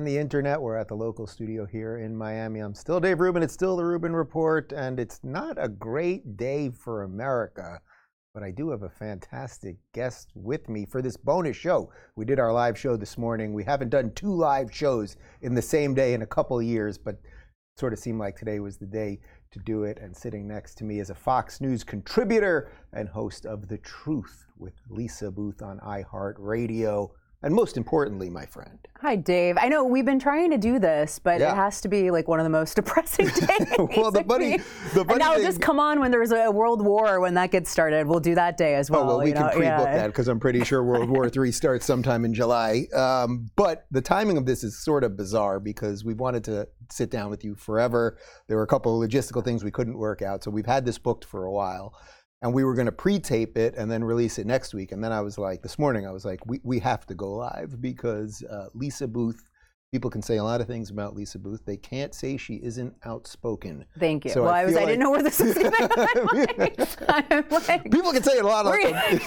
on the internet. We're at the local studio here in Miami. I'm still Dave Rubin. It's still the Rubin Report, and it's not a great day for America. But I do have a fantastic guest with me for this bonus show. We did our live show this morning. We haven't done two live shows in the same day in a couple years, but sort of seemed like today was the day to do it. And sitting next to me is a Fox News contributor and host of The Truth with Lisa Boothe on iHeartRadio. And most importantly, my friend. Hi, Dave. I know we've been trying to do this, but Yeah. it has to be like one of the most depressing days. well, the funny, the and funny now thing, just come on when there's a world war when that gets started. We'll do that day as well. Oh well, we can know? pre-book yeah. that because I'm pretty sure World War III starts sometime in July. Um, but the timing of this is sort of bizarre because we've wanted to sit down with you forever. There were a couple of logistical things we couldn't work out, so we've had this booked for a while. And we were going to pre-tape it and then release it next week. And then I was like, this morning, I was like, we, we have to go live because uh, Lisa Boothe. People can say a lot of things about Lisa Boothe. They can't say she isn't outspoken. Thank you. So well, I I, was. feel I didn't know where this was even going. I'm like, People can say a lot of where-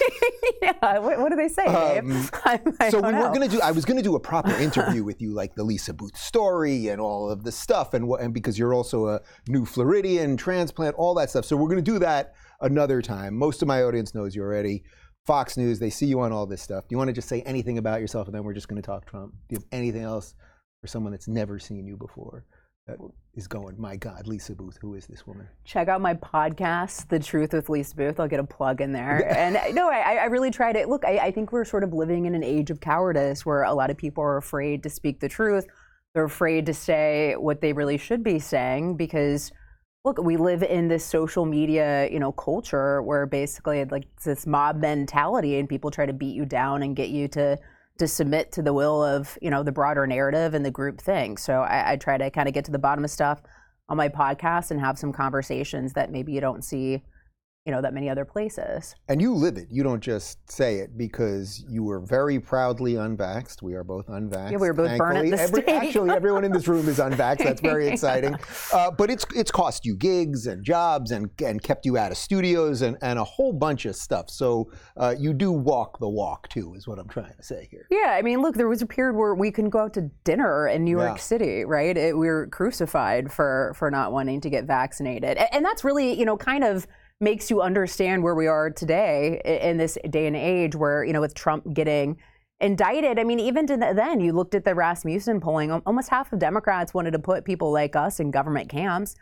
yeah. What, what do they say, Dave? Um, so we were gonna do. I was gonna do a proper interview with you, like the Lisa Boothe story and all of the stuff, and what, and because you're also a new Floridian transplant, all that stuff. So we're gonna do that another time. Most of my audience knows you already. Fox News, they see you on all this stuff. Do you want to just say anything about yourself, and then we're just gonna talk Trump? Do you have anything else for someone that's never seen you before that is going? My God, Lisa Boothe, who is this woman? check out my podcast, The Truth with Lisa Boothe. I'll get a plug in there. And no, I, I really try to look. I, I think we're sort of living in an age of cowardice where a lot of people are afraid to speak the truth. They're afraid to say what they really should be saying because, look, we live in this social media, you know, culture where basically like this mob mentality and people try to beat you down and get you to to submit to the will of you know the broader narrative and the group thing. So I, I try to kind of get to the bottom of stuff on my podcast and have some conversations that maybe you don't see, you know, that many other places. And you live it. You don't just say it because you were very proudly unvaxxed. We are both unvaxxed. Yeah, we were both burned at the Every-. Actually, everyone in this room is unvaxxed. That's very exciting. Uh, but it's it's cost you gigs and jobs and and kept you out of studios and, and a whole bunch of stuff. So uh, you do walk the walk too, is what I'm trying to say here. Yeah, I mean, look, there was a period where we couldn't go out to dinner in New Yeah. York City, right? It, we were crucified for for not wanting to get vaccinated, A- and that's really, you know, kind of makes you understand where we are today in this day and age, where you know, with Trump getting indicted. I mean, even then, you looked at the Rasmussen polling. Almost half of Democrats wanted to put people like us in government camps.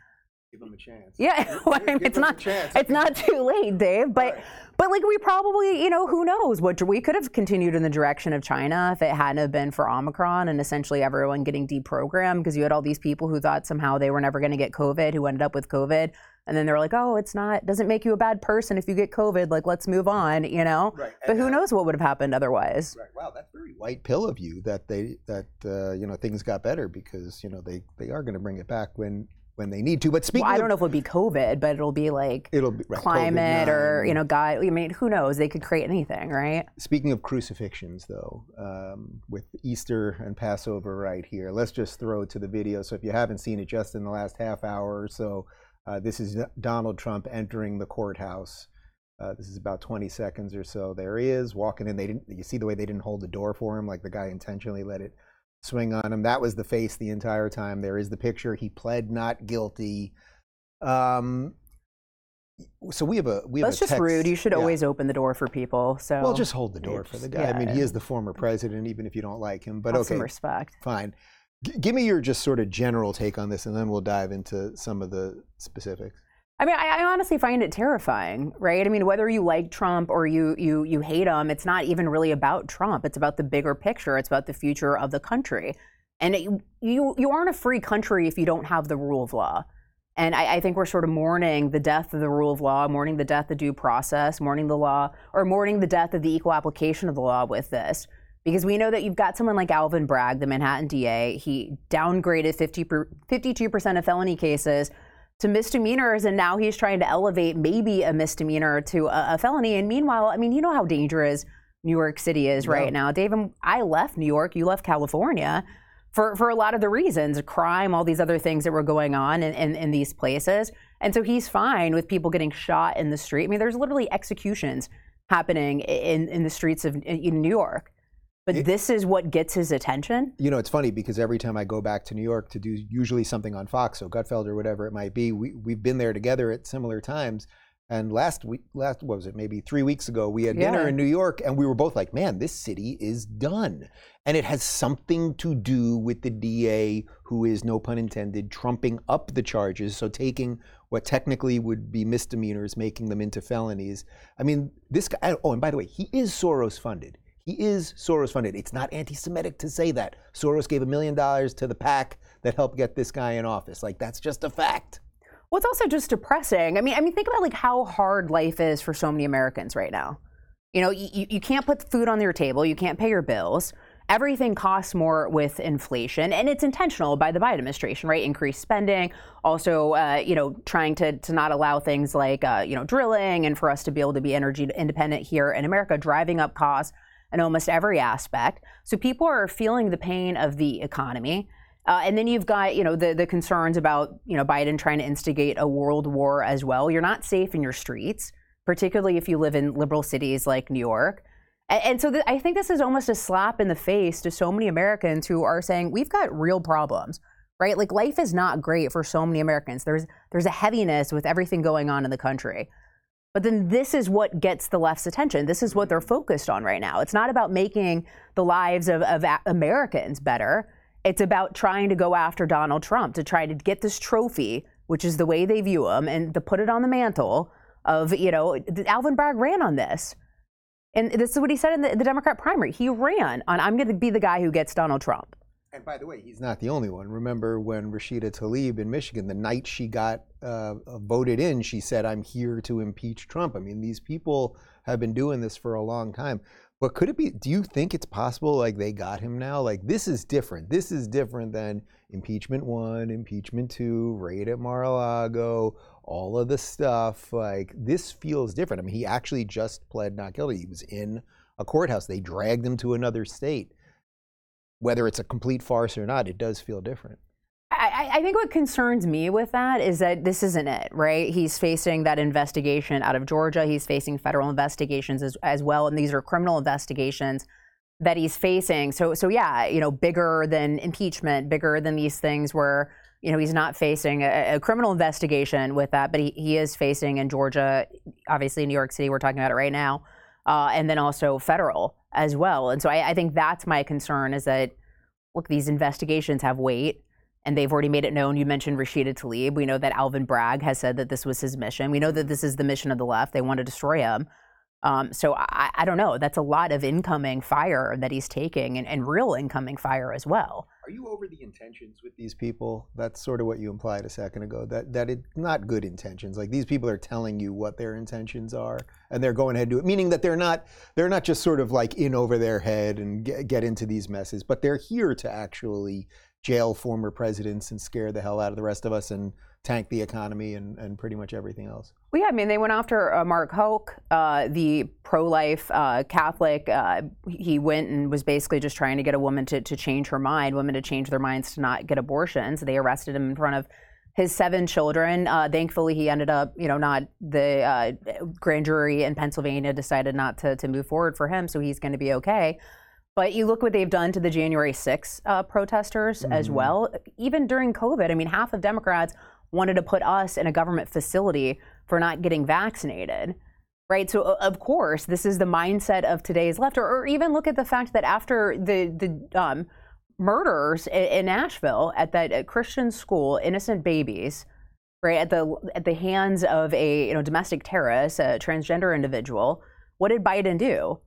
Give them a chance. Yeah, well, I mean, Give it's not it's not too late, Dave. But but like we probably, you know, who knows what we could have continued in the direction of China if it hadn't have been for Omicron and essentially everyone getting deprogrammed because you had all these people who thought somehow they were never going to get COVID who ended up with COVID. And then they're like, oh, it's not, doesn't make you a bad person if you get COVID. Like, let's move on, you know? Right, But and who now- knows what would have happened otherwise? Right. Wow, that's very white pill of you that they that uh, you know things got better because you know they they are going to bring it back when when they need to. But speaking, Well, I don't know if it would be COVID, but it'll be like It'll be right, climate or, COVID-9. you know, God, I mean, who knows? They could create anything, right? Speaking of crucifixions, though, um, with Easter and Passover right here, let's just throw to the video. So if you haven't seen it just in the last half hour or so, uh, this is Donald Trump entering the courthouse. Uh, this is about 20 seconds or so. There he is walking in. They didn't. You see the way they didn't hold the door for him, like the guy intentionally let it swing on him. That was the face the entire time. There is the picture. He pled not guilty. Um, so we have a we have That's just rude. You should yeah. always open the door for people. So Well, just hold the door for the guy. I mean, he is the former president, even if you don't like him. But have okay, some respect. fine. G- give me your just sort of general take on this, and then we'll dive into some of the specifics. I mean, I, I honestly find it terrifying, right? I mean, whether you like Trump or you you you hate him, it's not even really about Trump. It's about the bigger picture. It's about the future of the country. And it, you you aren't a free country if you don't have the rule of law. And I, I think we're sort of mourning the death of the rule of law, mourning the death of due process, mourning the law, or mourning the death of the equal application of the law with this. Because we know that you've got someone like Alvin Bragg, the Manhattan DA. He downgraded 50 per, 52% of felony cases to misdemeanors, and now he's trying to elevate maybe a misdemeanor to a, a felony. And meanwhile, I mean, you know how dangerous New York City is Yeah. right now. David, I left New York, you left California for, for a lot of the reasons crime, all these other things that were going on in, in, in these places. And so he's fine with people getting shot in the street. I mean, there's literally executions happening in, in the streets of in New York. But It- this is what gets his attention. You know, it's funny because every time I go back to New York to do usually something on Fox, so Gutfeld or whatever it might be, we, we've been there together at similar times. And last week, last what was it? Maybe three weeks ago, we had dinner in New York, and we were both like, "Man, this city is done," and it has something to do with the DA, who is no pun intended, trumping up the charges, so taking what technically would be misdemeanors, making them into felonies. I mean, this guy. Oh, and by the way, he is Soros funded. He is Soros funded. It's not anti-Semitic to say that. Soros gave a million dollars to the PAC that helped get this guy in office. Like that's just a fact. Well, it's also just depressing. I mean, I mean, think about like how hard life is for so many Americans right now. You know, you- you can't put food on your table, you can't pay your bills. Everything costs more with inflation, and it's intentional by the Biden administration, right? Increased spending, also, uh, you know, trying to to not allow things like uh, you know drilling, and for us to be able to be energy independent here in America, driving up costs in almost every aspect. So people are feeling the pain of the economy. Uh, and then you've got, you know, the, the concerns about, you know, Biden trying to instigate a world war as well. You're not safe in your streets, particularly if you live in liberal cities like New York. And, and so th- I think this is almost a slap in the face to so many Americans who are saying we've got real problems, right? Like life is not great for so many Americans. There's there's a heaviness with everything going on in the country. But then this is what gets the left's attention. This is what they're focused on right now. It's not about making the lives of, of Americans better. It's about trying to go after Donald Trump to try to get this trophy, which is the way they view him, and to put it on the mantle of, you know, Alvin Bragg ran on this. And this is what he said in the, the Democrat primary. He ran on, I'm going to be the guy who gets Donald Trump. And by the way, he's not the only one. Remember when Rashida Tlaib in Michigan, the night she got uh, voted in, she said, "I'm here to impeach Trump." I mean, these people have been doing this for a long time. But could it be? Do you think it's possible? Like they got him now? Like this is different. This is different than impeachment one, impeachment two, raid at Mar-a-Lago, all of the stuff. Like this feels different. I mean, he actually just pled not guilty. He was in a courthouse. They dragged him to another state whether it's a complete farce or not, it does feel different. I, I- think what concerns me with that is that this isn't it, right? He's facing that investigation out of Georgia. He's facing federal investigations as, as well, and these are criminal investigations that he's facing. So, so yeah, you know, bigger than impeachment, bigger than these things where you know he's not facing a, a criminal investigation with that, but he, he is facing in Georgia, obviously in New York City. We're talking about it right now, uh, and then also federal as well. And so I, I think that's my concern is that look, these investigations have weight and they've already made it known. You mentioned Rashida Tlaib. We know that Alvin Bragg has said that this was his mission. We know that this is the mission of the left. They want to destroy him. Um, so I, I don't know. That's a lot of incoming fire that he's taking and, and real incoming fire as well. Are you over the intentions with these people? That's sort of what you implied a second ago. That that it's not good intentions. Like these people are telling you what their intentions are, and they're going ahead to do it. Meaning that they're not they're not just sort of like in over their head and get, get into these messes, but they're here to actually jail former presidents and scare the hell out of the rest of us and tank the economy and, and pretty much everything else. Well, yeah, I mean, they went after uh, Mark Houck, uh, the pro-life uh, Catholic. Uh, he went and was basically just trying to get a woman to, to change her mind, women to change their minds to not get abortions. They arrested him in front of his seven children. Uh, thankfully, he ended up, you know, not the uh, grand jury in Pennsylvania decided not to, to move forward for him, so he's going to be okay. But you look what they've done to the January 6 uh, protesters as Mhm. well. Even during COVID, I mean, half of Democrats wanted to put us in a government facility for not getting vaccinated. Right. So, of course, this is the mindset of today's left. Or, or even look at the fact that after the, the um, murders in, in Nashville at that uh, Christian school, innocent babies, right, at the, at the hands of a you know, domestic terrorist, a transgender individual, what did Biden do?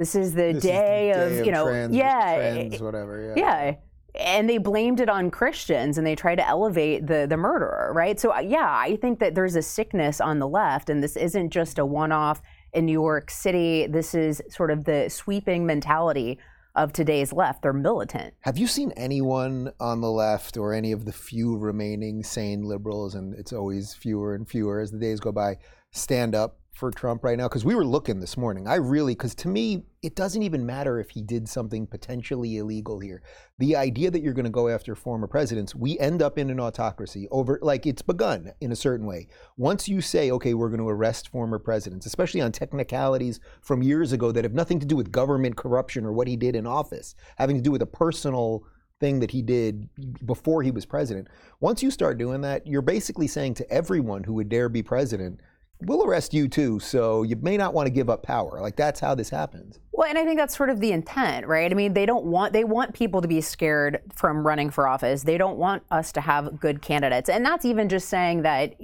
This is the, This is the day, of, you know, trans, yeah, trans whatever. Yeah. yeah. And they blamed it on Christians and they tried to elevate the, the murderer, right? So, uh, yeah, I think that there's a sickness on the left, and this isn't just a one off in New York City. This is sort of the sweeping mentality of today's left. They're militant. Have you seen anyone on the left or any of the few remaining sane liberals, and it's always fewer and fewer as the days go by, stand up for Trump right now? Because we were looking this morning. I really, because to me, it doesn't even matter if he did something potentially illegal here. The idea that you're going to go after former presidents, we end up in an autocracy over, like it's begun in a certain way. Once you say, okay, we're going to arrest former presidents, especially on technicalities from years ago that have nothing to do with government corruption or what he did in office, having to do with a personal thing that he did before he was president. Once you start doing that, you're basically saying to everyone who would dare be president, we'll arrest you too. So you may not want to give up power. Like that's how this happens. Well, and I think that's sort of the intent, right? I mean, they don't want they want people to be scared from running for office. They don't want us to have good candidates. And that's even just saying that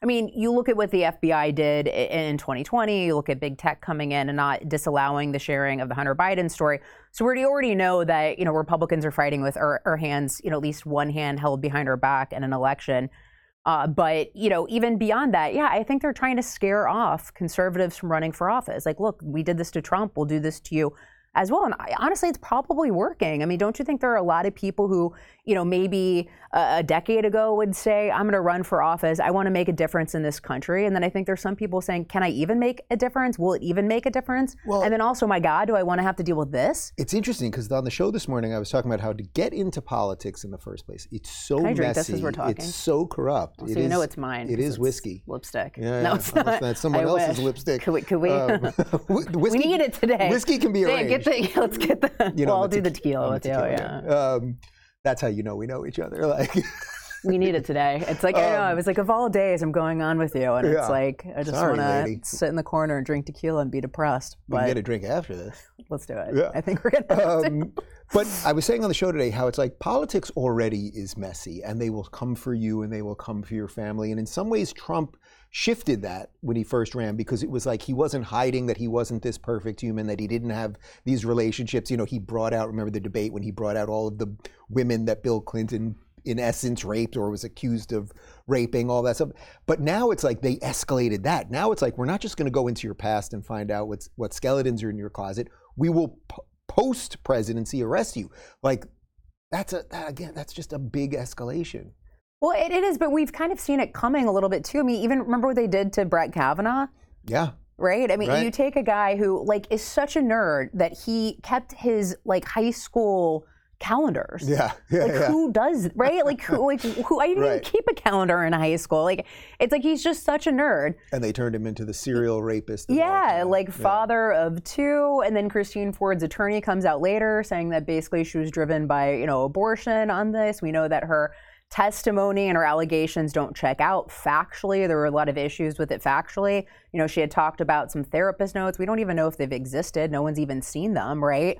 I mean, you look at what the FBI did in 2020, you look at big tech coming in and not disallowing the sharing of the Hunter Biden story. So we already know that, you know, Republicans are fighting with our, our hands, you know, at least one hand held behind our back in an election. Uh, but you know, even beyond that, yeah, I think they're trying to scare off conservatives from running for office. Like, look, we did this to Trump, we'll do this to you as well. And I, honestly, it's probably working. I mean, don't you think there are a lot of people who, you know, maybe a, decade ago would say, I'm going to run for office. I want to make a difference in this country. And then I think there's some people saying, can I even make a difference? Will it even make a difference? Well, and then also, my God, do I want to have to deal with this? It's interesting because on the show this morning, I was talking about how to get into politics in the first place. It's so messy. This as we're talking. It's so corrupt. Well, so it you is, know it's mine. It is whiskey. Lipstick. Yeah, no, it's not. That's someone I else's wish. lipstick. Could we? Could we? Um, whiskey, we need it today. Whiskey can be arranged. Get the, let's get the. You know, well, I'll the do the te- tequila with you. Yeah. Um, that's how you know we know each other. Like, We need it today. It's like I know. I was like, of all days, I'm going on with you, and Um, Yeah. it's like I just want to sit in the corner and drink tequila and be depressed. we can get a drink after this. let's do it. Yeah. I think we're gonna. Um, but I was saying on the show today how it's like politics already is messy, and they will come for you and they will come for your family. And in some ways, Trump shifted that when he first ran because it was like he wasn't hiding that he wasn't this perfect human, that he didn't have these relationships. You know, he brought out, remember the debate when he brought out all of the women that Bill Clinton, in essence, raped or was accused of raping, all that stuff. But now it's like they escalated that. Now it's like we're not just going to go into your past and find out what's, what skeletons are in your closet. We will p- post presidency arrest you. Like that's a that, again, that's just a big escalation. Well, it, it is, but we've kind of seen it coming a little bit too. I mean, even remember what they did to Brett Kavanaugh. Yeah. right? I mean, Right. you take a guy who like is such a nerd that he kept his like high school calendars. Yeah. Yeah. Like yeah. who does right? Like who? Like who? I didn't even keep a calendar in high school. Like it's like he's just such a nerd. and they turned him into the serial rapist. Yeah, like Yeah. father of two, and then Christine Ford's attorney comes out later saying that basically she was driven by you know abortion on this. We know that her testimony and her allegations don't check out factually. There were a lot of issues with it factually. You know, she had talked about some therapist notes. We don't even know if they've existed. No one's even seen them, right?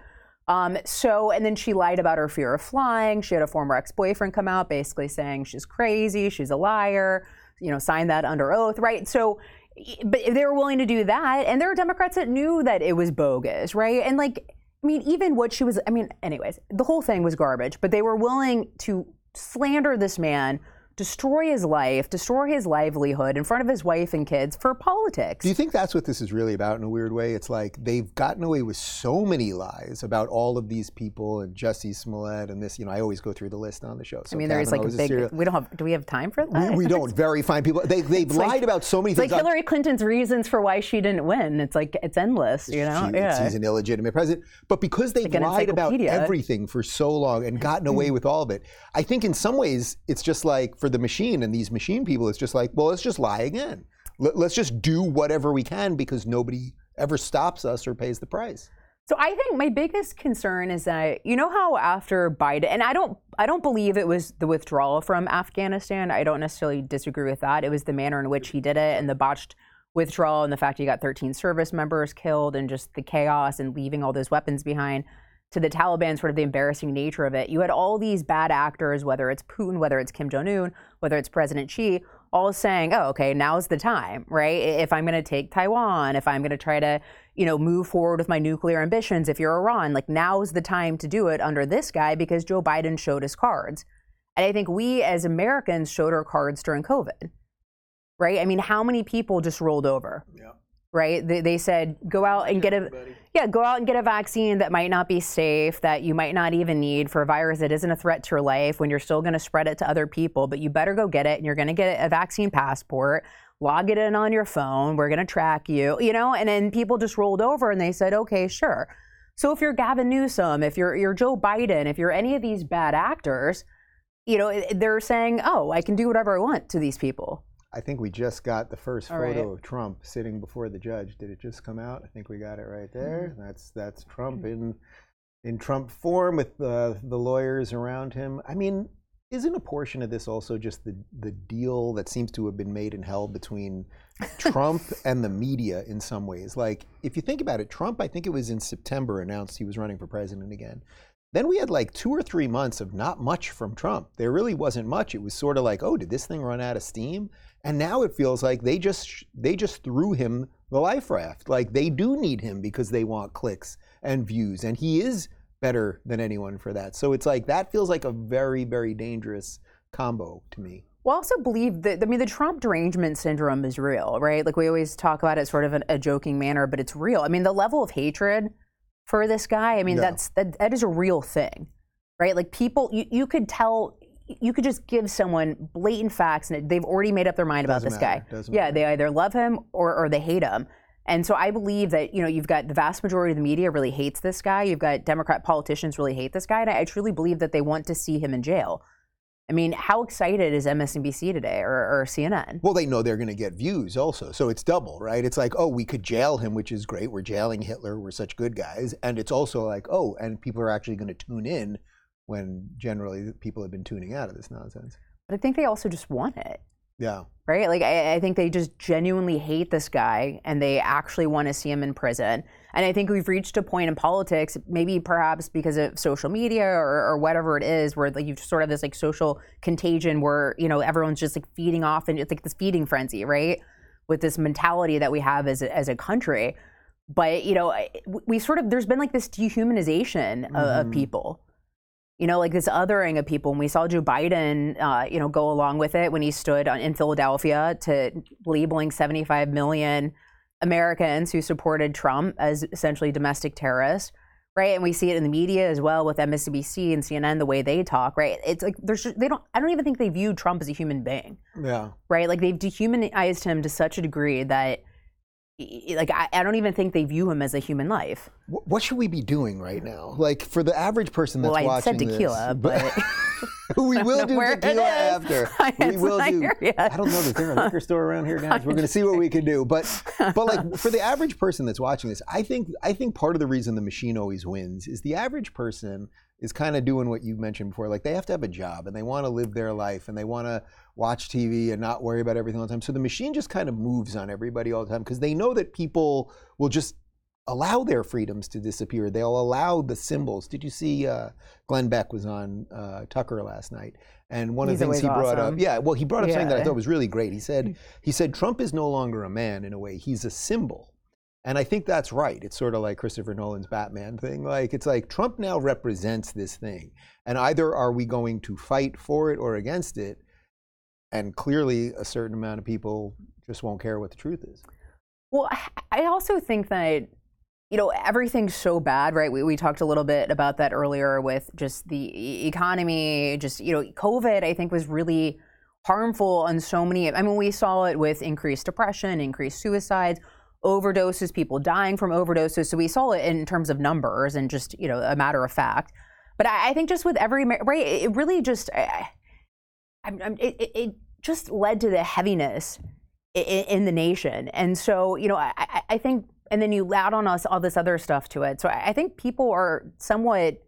Um, so, and then she lied about her fear of flying. She had a former ex boyfriend come out basically saying she's crazy, she's a liar, you know, signed that under oath, right? So, but they were willing to do that. And there are Democrats that knew that it was bogus, right? And like, I mean, even what she was, I mean, anyways, the whole thing was garbage, but they were willing to slander this man, destroy his life, destroy his livelihood in front of his wife and kids for politics. Do you think that's what this is really about in a weird way? It's like they've gotten away with so many lies about all of these people and Jesse Smollett and this. You know, I always go through the list on the show. So I mean, there's like a big. serial- we don't have. Do we have time for that? we, we don't. Very fine people. They, they've lied like- about so many things. like Hillary Clinton's reasons for why she didn't win. It's like it's endless, you know. she- yeah. He's an illegitimate president. But because they've Like lied about everything for so long and gotten away with all of it, I think in some ways it's just like for the machine and these machine people, it's just like, well, let's just lie again. Let- Let's just do whatever we can because nobody ever stops us or pays the price. So I think my biggest concern is that you know how after Biden and I don't I don't believe it was the withdrawal from Afghanistan. I don't necessarily disagree with that. It was the manner in which he did it and the botched withdrawal and the fact he got 13 service members killed and just the chaos and leaving all those weapons behind to the Taliban sort of the embarrassing nature of it. You had all these bad actors whether it's Putin, whether it's Kim Jong Un, whether it's President Xi all saying, "Oh, okay, now's the time, right? If I'm going to take Taiwan, if I'm going to try to, you know, move forward with my nuclear ambitions, if you're Iran, like now's the time to do it under this guy because Joe Biden showed his cards." And I think we as Americans showed our cards during COVID. Right? I mean, how many people just rolled over? Yeah. Right? They, they said, "Go out and get a yeah, go out and get a vaccine that might not be safe, that you might not even need for a virus that isn't a threat to your life when you're still going to spread it to other people, but you better go get it and you're going to get a vaccine passport. log it in on your phone. We're going to track you, you know? And then people just rolled over and they said, okay, sure. So if you're Gavin Newsom, if you're, you're Joe Biden, if you're any of these bad actors, you know, they're saying, oh, I can do whatever I want to these people. I think we just got the first All photo right. of Trump sitting before the judge. Did it just come out? I think we got it right there. Mm-hmm. That's that's Trump in in Trump form with uh, the lawyers around him. I mean, isn't a portion of this also just the the deal that seems to have been made in hell between Trump and the media in some ways? Like, if you think about it, Trump, I think it was in September, announced he was running for president again. Then we had like two or three months of not much from Trump. There really wasn't much. It was sort of like, oh, did this thing run out of steam? And now it feels like they just they just threw him the life raft. Like they do need him because they want clicks and views, and he is better than anyone for that. So it's like that feels like a very very dangerous combo to me. Well, I also believe that I mean the Trump derangement syndrome is real, right? Like we always talk about it sort of in a joking manner, but it's real. I mean, the level of hatred for this guy, I mean, Yeah. that's that, that is a real thing, right? Like people, you, you could tell, you could just give someone blatant facts, and they've already made up their mind about Doesn't this matter. guy. Doesn't yeah, matter. they either love him or, or they hate him. And so I believe that you know you've got the vast majority of the media really hates this guy. You've got Democrat politicians really hate this guy, and I, I truly believe that they want to see him in jail. I mean, how excited is MSNBC today or, or CNN? Well, they know they're going to get views also. So it's double, right? It's like, oh, we could jail him, which is great. We're jailing Hitler. We're such good guys. And it's also like, oh, and people are actually going to tune in when generally people have been tuning out of this nonsense. But I think they also just want it. Yeah. right? Like I, I think they just genuinely hate this guy and they actually want to see him in prison. And I think we've reached a point in politics, maybe perhaps because of social media or, or whatever it is, where like you sort of this like social contagion where you know everyone's just like feeding off and it's like this feeding frenzy, right? With this mentality that we have as a, as a country. But you know, we sort of there's been like this dehumanization of, of Mhm. people you know, like this othering of people. And we saw Joe Biden, uh, you know, go along with it when he stood on, in Philadelphia to labeling 75 million Americans who supported Trump as essentially domestic terrorists, right? And we see it in the media as well with MSNBC and CNN, the way they talk, right? It's like there's just, they don't. I don't even think they view Trump as a human being, Yeah. right? Like they've dehumanized him to such a degree that. Like I, I don't even think they view him as a human life. What should we be doing right now? Like for the average person that's Well, I watching said tequila, this, but we will do tequila after. We will do. I don't know. Is there a liquor store around here, guys? We're going to see what we can do. But but like for the average person that's watching this, I think I think part of the reason the machine always wins is the average person is kind of doing what you mentioned before. Like they have to have a job and they want to live their life and they want to watch TV and not worry about everything all the time. So the machine just kind of moves on everybody all the time because they know that people will just allow their freedoms to disappear. They'll allow the symbols. Did you see uh, Glenn Beck was on uh, Tucker last night? And one He's of the things he brought up, yeah, well, he brought up something that I thought was really great. He said, he said Trump is no longer a man in a way; he's a symbol. And I think that's right. It's sort of like Christopher Nolan's Batman thing. Like it's like Trump now represents this thing, and either are we going to fight for it or against it? And clearly, a certain amount of people just won't care what the truth is. Well, I also think that you know everything's so bad, right? We we talked a little bit about that earlier with just the economy, just you know, COVID. I think was really harmful on so many. I mean, we saw it with increased depression, increased suicides, overdoses, people dying from overdoses. So we saw it in terms of numbers and just you know a matter of fact. But I, I think just with every right, it really just. I, I'm, I'm, it, it- just led to the heaviness i- i- in the nation. And so, you know, I- I think, and then you add on us all this other stuff to it. So I I think people are somewhat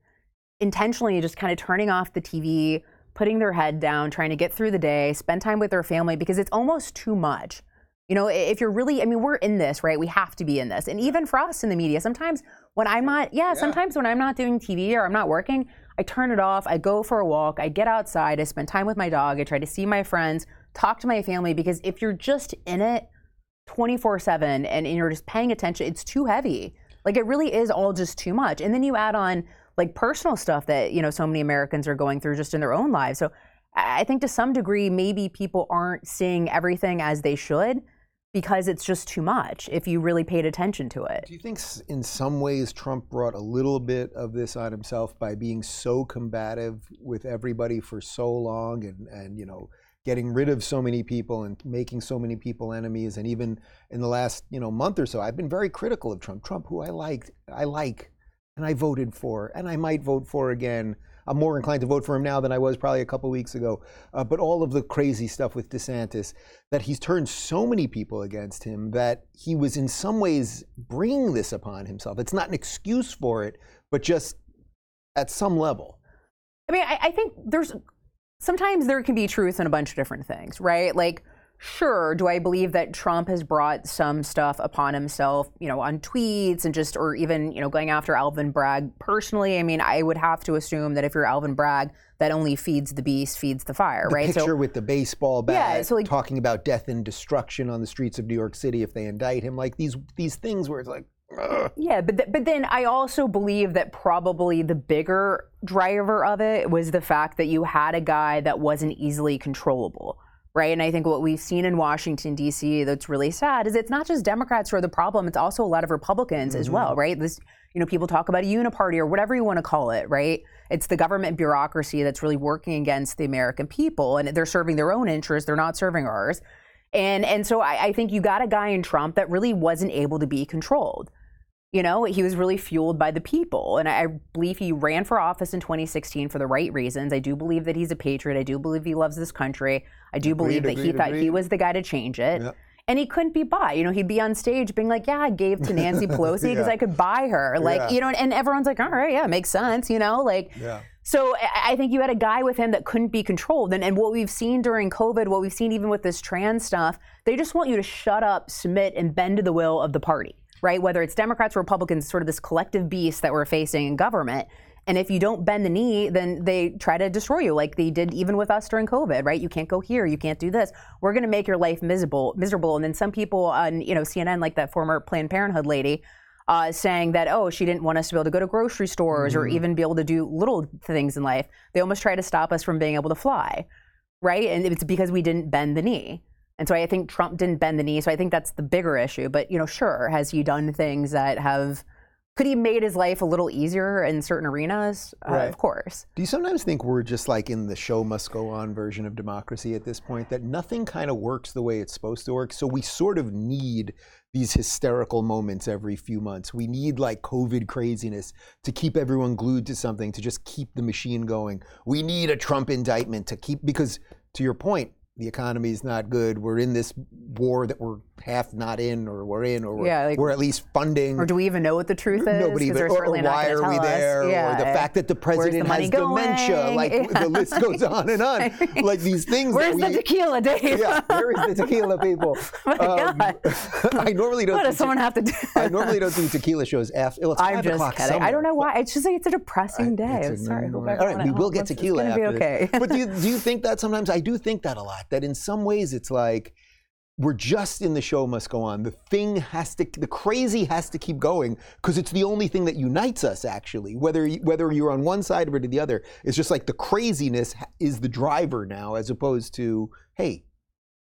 intentionally just kind of turning off the TV, putting their head down, trying to get through the day, spend time with their family because it's almost too much. You know, if you're really, I mean, we're in this, right? We have to be in this. And even for us in the media, sometimes when I'm not, yeah, sometimes when I'm not doing TV or I'm not working, I turn it off. I go for a walk. I get outside. I spend time with my dog. I try to see my friends, talk to my family because if you're just in it 24 7 and you're just paying attention, it's too heavy. Like it really is all just too much. And then you add on like personal stuff that, you know, so many Americans are going through just in their own lives. So I think to some degree, maybe people aren't seeing everything as they should because it's just too much if you really paid attention to it. Do you think in some ways Trump brought a little bit of this on himself by being so combative with everybody for so long and, and you know, getting rid of so many people and making so many people enemies. And even in the last you know month or so, I've been very critical of Trump. Trump, who I liked, I like, and I voted for, and I might vote for again. I'm more inclined to vote for him now than I was probably a couple weeks ago. Uh, but all of the crazy stuff with DeSantis, that he's turned so many people against him that he was in some ways bringing this upon himself. It's not an excuse for it, but just at some level. I mean, I, I think there's sometimes there can be truth in a bunch of different things, right? Like, sure, do I believe that Trump has brought some stuff upon himself, you know, on tweets and just, or even, you know, going after Alvin Bragg personally? I mean, I would have to assume that if you're Alvin Bragg, that only feeds the beast, feeds the fire, the right? Picture so, with the baseball bat, yeah, so like, talking about death and destruction on the streets of New York City if they indict him, like these these things where it's like, yeah, but th- but then I also believe that probably the bigger driver of it was the fact that you had a guy that wasn't easily controllable, right? And I think what we've seen in Washington D.C. that's really sad is it's not just Democrats who are the problem; it's also a lot of Republicans mm-hmm. as well, right? This, you know, people talk about a uniparty or whatever you want to call it, right? It's the government bureaucracy that's really working against the American people, and they're serving their own interests; they're not serving ours. And and so I, I think you got a guy in Trump that really wasn't able to be controlled. You know, he was really fueled by the people. And I believe he ran for office in 2016 for the right reasons. I do believe that he's a patriot. I do believe he loves this country. I do believe that he thought he was the guy to change it. Yep. And he couldn't be bought. You know, he'd be on stage being like, Yeah, I gave to Nancy Pelosi because yeah. I could buy her. Like, yeah. you know, and everyone's like, All right, yeah, makes sense, you know? Like, yeah. So I think you had a guy with him that couldn't be controlled. And, and what we've seen during COVID, what we've seen even with this trans stuff, they just want you to shut up, submit, and bend to the will of the party right? Whether it's Democrats or Republicans, sort of this collective beast that we're facing in government. And if you don't bend the knee, then they try to destroy you, like they did even with us during COVID, right? You can't go here, you can't do this. We're going to make your life miserable, miserable. And then some people on, you know, CNN, like that former Planned Parenthood lady, uh, saying that oh, she didn't want us to be able to go to grocery stores mm-hmm. or even be able to do little things in life. They almost try to stop us from being able to fly, right? And it's because we didn't bend the knee. And so I think Trump didn't bend the knee. So I think that's the bigger issue. But you know, sure, has he done things that have could he made his life a little easier in certain arenas? Uh, right. Of course. Do you sometimes think we're just like in the show must go on version of democracy at this point? That nothing kind of works the way it's supposed to work. So we sort of need these hysterical moments every few months. We need like COVID craziness to keep everyone glued to something, to just keep the machine going. We need a Trump indictment to keep, because to your point, the economy's not good. We're in this war that we're half not in, or we're in, or we're, yeah, like, we're at least funding. Or do we even know what the truth is? Nobody even. Or, or why are we there? Yeah. Or the fact that the president the has going? dementia. Like yeah. the list goes on and on. like these things. Where's we, the tequila, Dave? yeah, where is the tequila, people? oh um, God. I normally don't. What does someone have to do? I normally don't do tequila shows after. Well, I'm just kidding. I don't know why. It's just like it's a depressing day. I'm sorry. All right, we will get tequila after. Okay. But do you, do you think that sometimes? I do think that a lot. That in some ways it's like we're just in the show must go on. The thing has to, the crazy has to keep going because it's the only thing that unites us. Actually, whether whether you're on one side or to the other, it's just like the craziness is the driver now, as opposed to hey,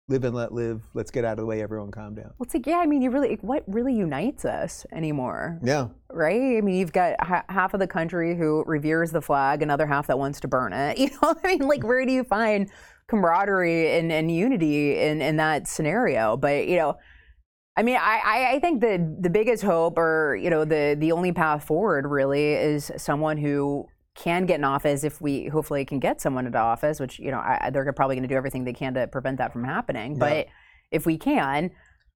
live and let live. Let's get out of the way. Everyone, calm down. Well, it's like yeah, I mean, you really what really unites us anymore? Yeah. Right. I mean, you've got ha- half of the country who reveres the flag, another half that wants to burn it. You know, I mean, like where do you find camaraderie and, and unity in, in that scenario. But, you know, I mean, I, I think the the biggest hope, or you know, the the only path forward, really, is someone who can get in office if we hopefully can get someone into office, which you know I, they're probably going to do everything they can to prevent that from happening. Yeah. But if we can,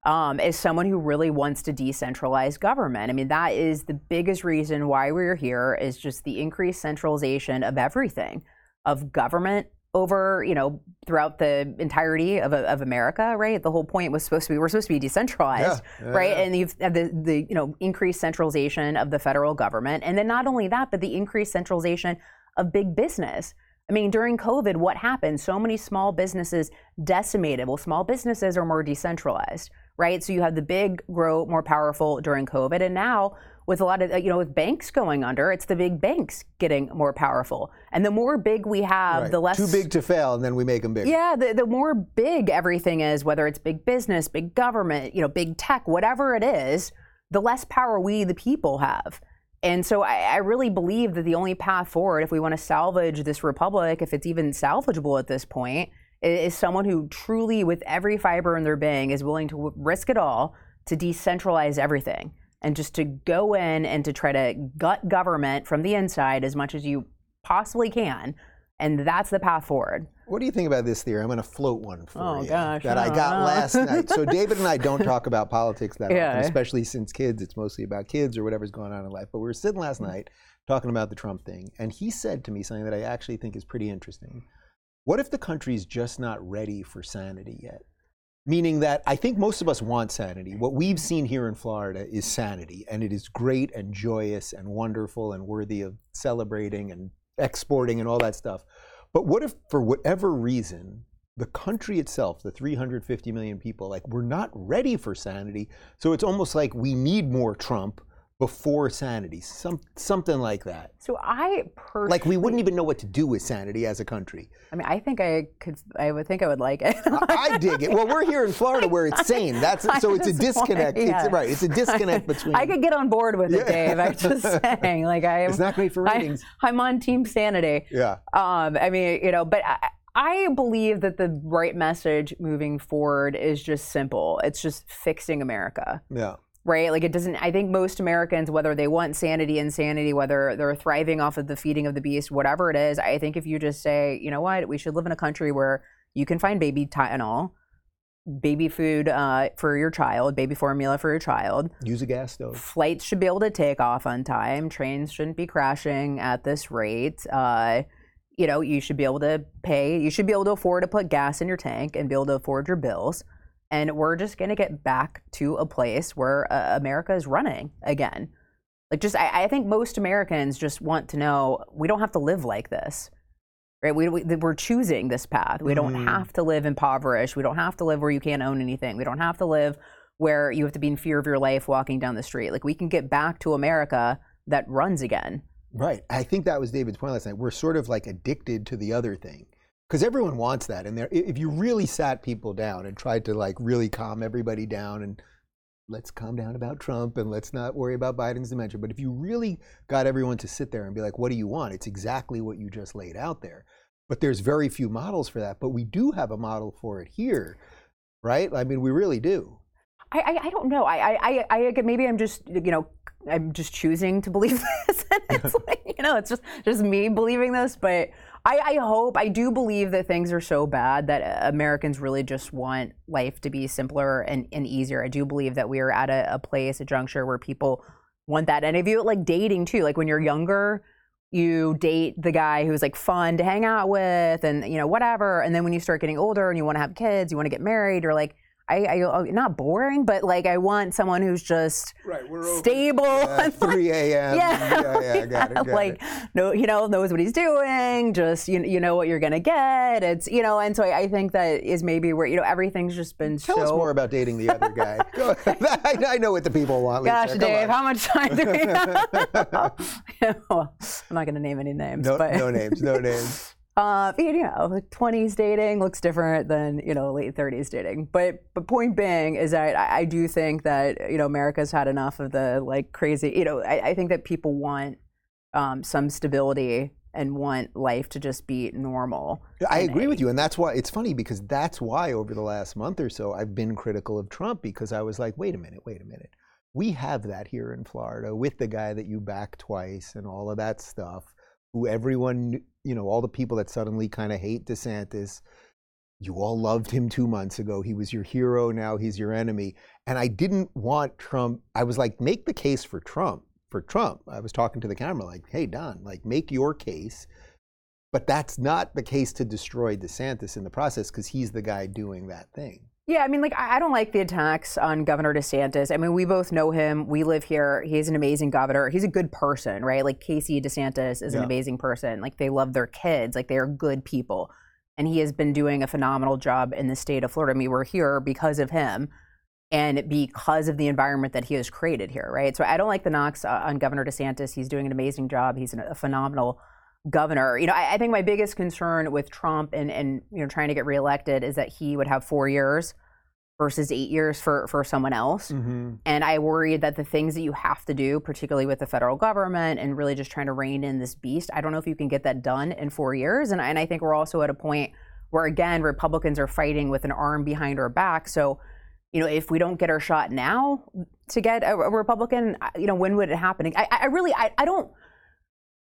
um, is someone who really wants to decentralize government. I mean, that is the biggest reason why we're here is just the increased centralization of everything, of government, over, you know, throughout the entirety of, of America, right? The whole point was supposed to be we're supposed to be decentralized, yeah, yeah, right? Yeah. And you've the the you know increased centralization of the federal government, and then not only that, but the increased centralization of big business. I mean, during COVID, what happened? So many small businesses decimated. Well, small businesses are more decentralized, right? So you have the big grow more powerful during COVID, and now with a lot of uh, you know with banks going under it's the big banks getting more powerful. And the more big we have right. the less too big to fail and then we make them bigger. Yeah the, the more big everything is whether it's big business big government you know big tech whatever it is the less power we the people have. And so I, I really believe that the only path forward if we want to salvage this republic if it's even salvageable at this point is someone who truly, with every fiber in their being, is willing to risk it all to decentralize everything and just to go in and to try to gut government from the inside as much as you possibly can. And that's the path forward. What do you think about this theory? I'm going to float one for Oh, you gosh, that I I got last night. So David and I don't talk about politics that Yeah. often, especially since kids. It's mostly about kids or whatever's going on in life. But we were sitting last Mm. night talking about the Trump thing, and he said to me something that I actually think is pretty interesting. What if the country's just not ready for sanity yet? Meaning that I think most of us want sanity. What we've seen here in Florida is sanity, and it is great and joyous and wonderful and worthy of celebrating and exporting and all that stuff. But what if, for whatever reason, the country itself, the 350 million people, like we're not ready for sanity. So it's almost like we need more Trump before sanity, some something like that. So I personally, Like we wouldn't even know what to do with sanity as a country. I mean, I think I could. I would think I would like it. I I dig it. Well, we're here in Florida where it's sane. That's I so it's a just want- disconnect. yeah. It's right. It's a disconnect between. I could get on board with it, Yeah. Dave. I'm just saying, like I am. It's not great for I, ratings. I'm on Team Sanity. Yeah. Um, I mean, you know, but I, I believe that the right message moving forward is just simple. It's just fixing America, Yeah. Right? Like it doesn't. I think most Americans, whether they want sanity, insanity, whether they're thriving off of the feeding of the beast, whatever it is, I think if you just say, you know what, we should live in a country where you can find baby Tylenol, baby food uh, for your child, baby formula for your child. Use a gas stove. Flights should be able to take off on time. Trains shouldn't be crashing at this rate. Uh, you know, you should be able to pay. You should be able to afford to put gas in your tank and be able to afford your bills. And we're just going to get back to a place where uh, America is running again. Like, just I, I think most Americans just want to know we don't have to live like this, right? We, we we're choosing this path. We don't Mhm. have to live impoverished. We don't have to live where you can't own anything. We don't have to live where you have to be in fear of your life walking down the street. Like we can get back to America that runs again. Right. I think that was David's point last night. We're sort of like addicted to the other thing. Because everyone wants that. And there, if you really sat people down and tried to like really calm everybody down and let's calm down about Trump and let's not worry about Biden's dementia. But if you really got everyone to sit there and be like, what do you want? It's exactly what you just laid out there. But there's very few models for that. But we do have a model for it here, right? I mean, we really do. I, I, I don't know. I, I, I, I, maybe I'm just, you know, I'm just choosing to believe this. and it's like, you know, it's just, just me believing this. But I, I hope, I do believe that things are so bad that uh, Americans really just want life to be simpler and, and easier. I do believe that we are at a, a place, a juncture where people want that. And if you like dating too, like when you're younger, you date the guy who's like fun to hang out with and, you know, whatever. And then when you start getting older and you want to have kids, you want to get married, you're like, I, I, oh, not boring, but like I want someone who's just Right. We're stable. Uh, and, 3 a.m. yeah, yeah, yeah, got it, got like it. no, you know, knows what he's doing. Just you, you know what you're gonna get. It's you know, and so I, I think that is maybe where you know everything's just been Tell so. us more about dating the other guy. I, I know what the people want. Lisa. Gosh, Come Dave, on. how much time do we have? well, I'm not gonna name any names, No, but no names, no names. Uh, you know, like 20s dating looks different than you know late 30s dating. But but point being is that I, I do think that you know America's had enough of the like crazy. You know, I, I think that people want um, some stability and want life to just be normal. I agree with you, and that's why it's funny because that's why over the last month or so I've been critical of Trump because I was like, wait a minute, wait a minute, we have that here in Florida with the guy that you back twice and all of that stuff. Who everyone, you know, all the people that suddenly kind of hate DeSantis. You all loved him two months ago. He was your hero. Now he's your enemy. And I didn't want Trump. I was like, make the case for Trump. For Trump, I was talking to the camera like, hey, Don, like, make your case. But that's not the case to destroy DeSantis in the process because he's the guy doing that thing. Yeah, I mean, like, I don't like the attacks on Governor DeSantis. I mean, we both know him. We live here. He's an amazing governor. He's a good person, right? Like, Casey DeSantis is an amazing person. Like, they love their kids. Like, they are good people. And he has been doing a phenomenal job in the state of Florida. I mean, we're here because of him and because of the environment that he has created here, right? So I don't like the knocks uh, on Governor DeSantis. He's doing an amazing job. He's a phenomenal governor. You know, I, I think my biggest concern with Trump and, and you know trying to get reelected is that he would have four years versus eight years for, for someone else. Mm-hmm. And I worry that the things that you have to do, particularly with the federal government and really just trying to rein in this beast, I don't know if you can get that done in four years. And, I- and I think we're also at a point where again Republicans are fighting with an arm behind our back. So, you know, if we don't get our shot now to get a, a Republican, you know, when would it happen? I, I really, I, I don't.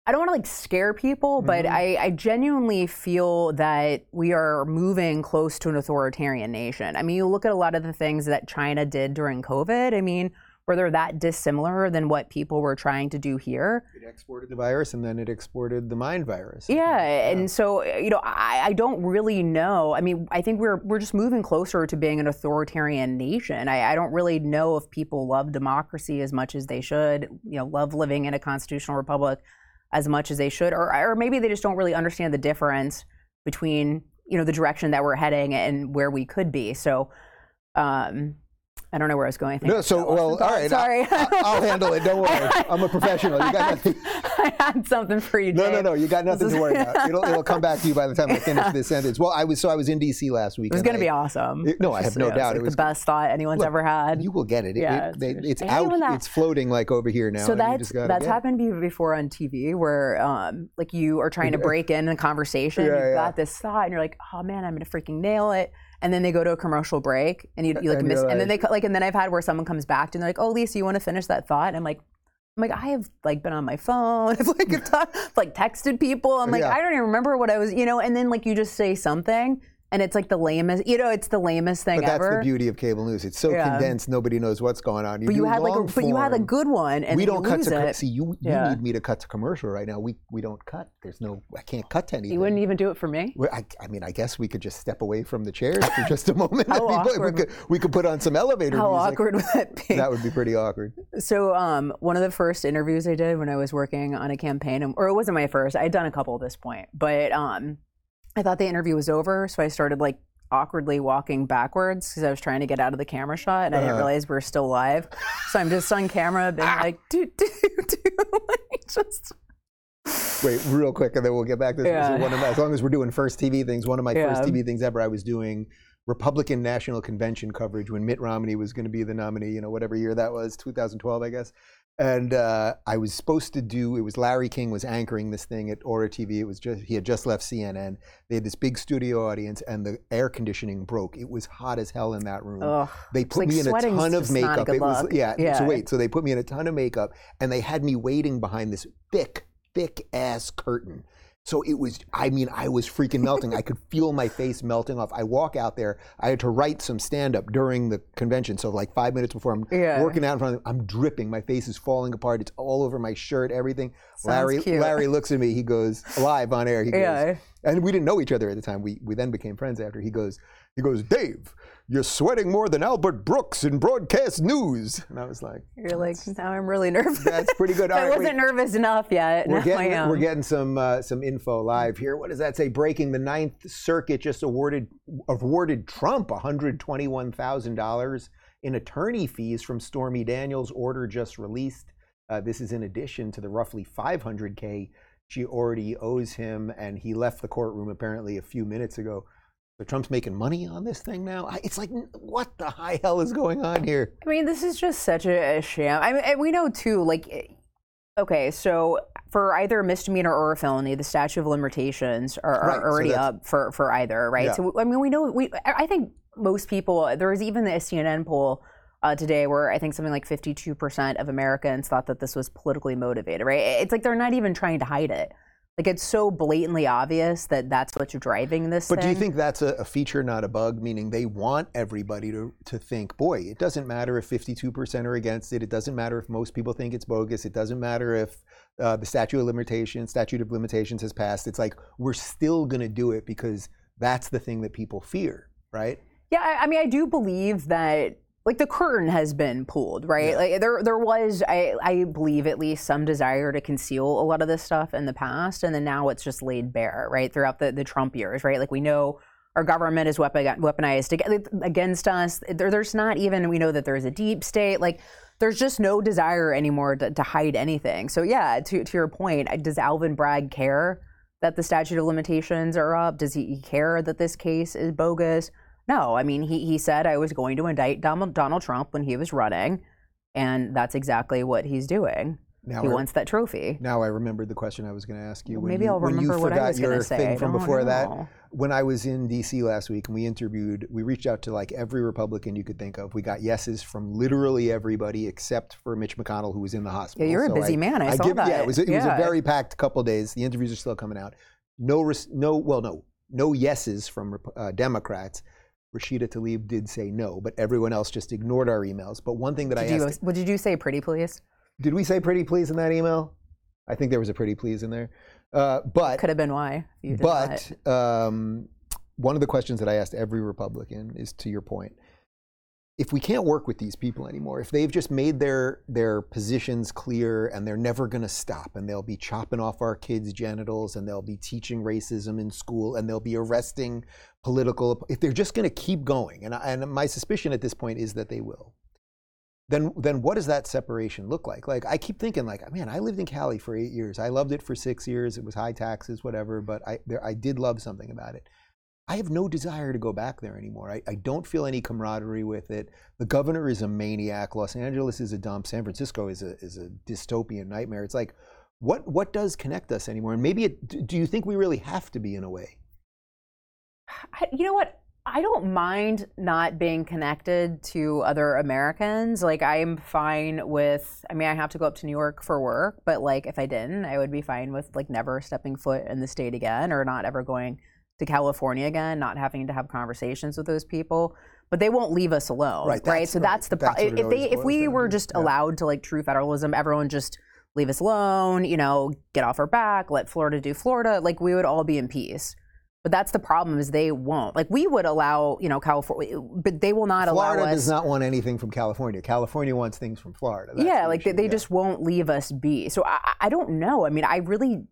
I don't want to like scare people, but Mhm. I, I genuinely feel that we are moving close to an authoritarian nation. I mean, you look at a lot of the things that China did during COVID. I mean, were they that dissimilar than what people were trying to do here? It exported the virus and then it exported the mind virus. Yeah, and so you know, I, I don't really know. I mean, I think we're we're just moving closer to being an authoritarian nation. I, I don't really know if people love democracy as much as they should. You know, love living in a constitutional republic as much as they should, or or maybe they just don't really understand the difference between you know the direction that we're heading and where we could be. So. Um, I don't know where I was going. I think No, so well, all right. Sorry. I, will handle it. Don't worry. I'm a professional. You got nothing. I had something for you. No, no, no. You got nothing to worry about. It'll, it'll come back to you by the time I finish this sentence. Well, I was so I was in D.C. last week. It was going to be awesome. It- no, I have no It's doubt like it was the best thought anyone's Look, ever had. You will get it. It- Yeah, it- it's- out. that- It's floating like over here now. so that's that's happened before on TV, where um, like you are trying to break in a conversation, Yeah, you've yeah. got this thought, and you're like, oh man, I'm gonna freaking nail it. And then they go to a commercial break, and you, you like And miss, you're and then they like- like, and then I've had where someone comes back and they're like, oh Lisa, you want to finish that thought? And I'm like. I'm like I have like been on my phone, I've like I've ta- like texted people. I'm like Yeah. I don't even remember what I was, you know. And then like you just say something, and it's like the lamest, you know, it's the lamest thing ever. But that's ever. the beauty of cable news. It's so Yeah. condensed, nobody knows what's going on. but you had like, a, but you had a good one, and we don't you cut to it. see you. You Yeah. need me to cut to commercial right now. We we don't cut. There's no. I can't cut to anything. You wouldn't even do it for me. I, I mean, I guess we could just step away from the chairs for just a moment. How awkward. We could, we could put on some elevator How music. awkward would that be? That would be pretty awkward. So, um, one of the first interviews I did when I was working on a campaign, or it wasn't my first, I had done a couple at this point, but um, I thought the interview was over, so I started like awkwardly walking backwards because I was trying to get out of the camera shot, and I didn't Uh-huh. realize we were still live. So I'm just on camera, being like, do do do, like just Wait, real quick, and then we'll get back to this. Yeah. One of my, as long as we're doing first TV things, one of my first Yeah. TV things ever, I was doing Republican National Convention coverage when Mitt Romney was going to be the nominee, you know, whatever year that was, 2012, I guess. And uh, I was supposed to do, it was Larry King was anchoring this thing at Ora TV. It was just, he had just left CNN. They had this big studio audience and the air conditioning broke. It was hot as hell in that room. ugh. They put like me in a ton of just not a makeup. It was look. yeah, Yeah. So wait, so they put me in a ton of makeup, and they had me waiting behind this thick, thick ass curtain. So it was. I mean, I was freaking melting. I could feel my face melting off. I walk out there. I had to write some stand up during the convention. So like five minutes before I'm Yeah. working out in front of them, I'm dripping. My face is falling apart. It's all over my shirt. Everything. Sounds Larry. cute. Larry looks at me. He goes live on air. He goes, Yeah. and we didn't know each other at the time. We we then became friends after. He goes, he goes, Dave, you're sweating more than Albert Brooks in broadcast news. And I was like, You're like, now I'm really nervous. that's pretty good. I right, wasn't wait. nervous enough yet. We're getting, we're getting some uh, some info live here. What does that say? Breaking the Ninth Circuit just awarded awarded Trump 121 thousand dollars in attorney fees from Stormy Daniels. Order just released. Uh, this is in addition to the roughly 500k she already owes him, and he left the courtroom apparently a few minutes ago. So Trump's making money on this thing now. It's like, what the high hell is going on here? I mean, this is just such a, a sham. I mean, we know too, like, eh, okay, so for either a misdemeanor or a felony, the statute of limitations are, are Right, already that's- up for, for either, right? Yeah. So, I mean, we know, we, I think most people, there was even the CNN poll uh, today where I think something like 52% of Americans thought that this was politically motivated, right? It's like they're not even trying to hide it. Like, it's so blatantly obvious that that's what's driving this But do you think that's a, a feature, not a bug? Meaning they want everybody to, to think, boy, it doesn't matter if 52% are against it. It doesn't matter if most people think it's bogus. It doesn't matter if uh, the statute of limitations, statute of limitations has passed. It's like we're still going to do it because that's the thing that people fear, right? Yeah, I, I mean, I do believe that like the curtain has been pulled, right? Yeah. Like there, there was, I, I believe at least some desire to conceal a lot of this stuff in the past, and then now it's just laid bare, right? Throughout the, the Trump years, right? Like we know our government is weaponized against us. There, there's not even we know that there's a deep state. Like there's just no desire anymore to, to hide anything. So yeah, to to your point, does Alvin Bragg care that the statute of limitations are up? Does he care that this case is bogus? No, I mean, he, he said I was going to indict Donald, Donald Trump when he was running, and that's exactly what he's doing. Now he I- wants that trophy. Now I remembered the question I was going to ask you. Well, when maybe you, I'll remember what I forgot was gonna your say. thing I from before that. When I was in D.C. last week and we interviewed, we reached out to like every Republican you could think of. We got yeses from literally everybody except for Mitch McConnell, who was in the hospital. Yeah, you're a So busy man. I, saw give, that. Yeah, it was, it was a very packed couple days. The interviews are still coming out. No, res- no, well, no, no yeses from uh, Democrats. Rashida Tlaib did say no, but everyone else just ignored our emails. But one thing that Did I you, asked, what did you say? Pretty please. did we say pretty please in that email? I think there was a pretty please in there. Uh, but Could have been why. You did but um, one of the questions that I asked every Republican is to your point. If we can't work with these people anymore, if they've just made their their positions clear and they're never going to stop and they'll be chopping off our kids' genitals and they'll be teaching racism in school and they'll be arresting political if they're just going to keep going and and my suspicion at this point is that they will then then what does that separation look like? Like I keep thinking like, man, I lived in Cali for eight years. I loved it for six years. It was high taxes, whatever, but I there, I did love something about it. I have no desire to go back there anymore. I, I don't feel any camaraderie with it. The governor is a maniac. Los Angeles is a dump. San Francisco is a is a dystopian nightmare. It's like, what what does connect us anymore? And maybe it, do you think we really have to be in a way? I, you know what? I don't mind not being connected to other Americans. Like I'm fine with. I mean, I have to go up to New York for work, but like if I didn't, I would be fine with like never stepping foot in the state again, or not ever going to California again, not having to have conversations with those people. But they won't leave us alone, Right, right? So right. that's the problem. If they, if we were just Yeah. allowed to like true federalism, everyone just leave us alone, you know, get off our back, let Florida do Florida, like we would all be in peace. But that's the problem is they won't. Like we would allow, you know, California, but they will not Florida allow us. Florida does not want anything from California. California wants things from Florida. That's yeah, the like they, issue, they yeah. just won't leave us be. So I- I don't know. I mean, I really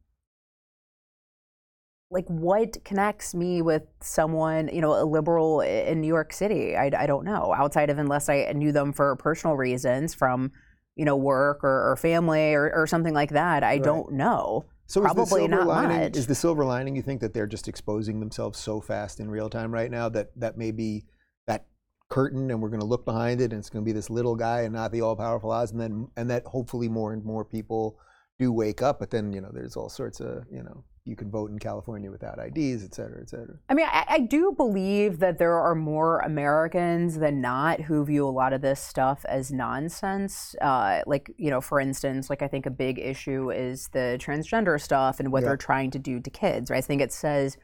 like what connects me with someone, you know, a liberal in New York City. I, I don't know outside of unless I knew them for personal reasons from, you know, work or, or family or, or something like that. I Right. don't know. So Probably is the silver not lining, much. Is the silver lining you think that they're just exposing themselves so fast in real time right now that that may be that curtain and we're going to look behind it and it's going to be this little guy and not the all powerful Oz and then and that hopefully more and more people do wake up. But then you know there's all sorts of you know you can vote in California without IDs, et cetera, et cetera. I mean, I, I do believe that there are more Americans than not who view a lot of this stuff as nonsense. Uh, like, you know, for instance, like I think a big issue is the transgender stuff and what Yeah. they're trying to do to kids. Right? I think it says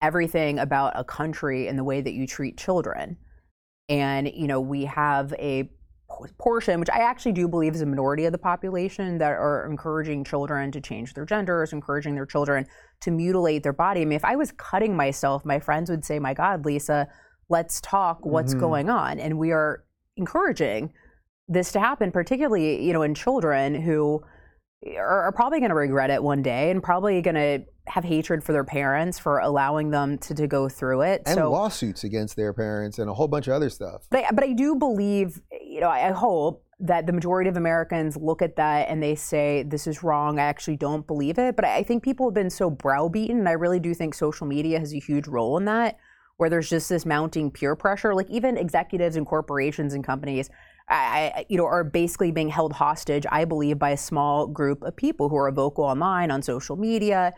everything about a country and the way that you treat children. And you know, we have a portion, which I actually do believe is a minority of the population, that are encouraging children to change their genders, encouraging their children to mutilate their body. I mean, if I was cutting myself, my friends would say, "My God, Lisa, let's talk. What's Mhm. going on?" And we are encouraging this to happen, particularly you know in children who are, are probably going to regret it one day and probably going to have hatred for their parents for allowing them to, to go through it. And so lawsuits against their parents and a whole bunch of other stuff. but I, but I do believe, you know, I I hope that the majority of Americans look at that and they say this is wrong. I actually don't believe it. But I I think people have been so browbeaten, and I really do think social media has a huge role in that, where there's just this mounting peer pressure. Like even executives and corporations and companies, I, I, you know, are basically being held hostage. I believe by a small group of people who are vocal online on social media.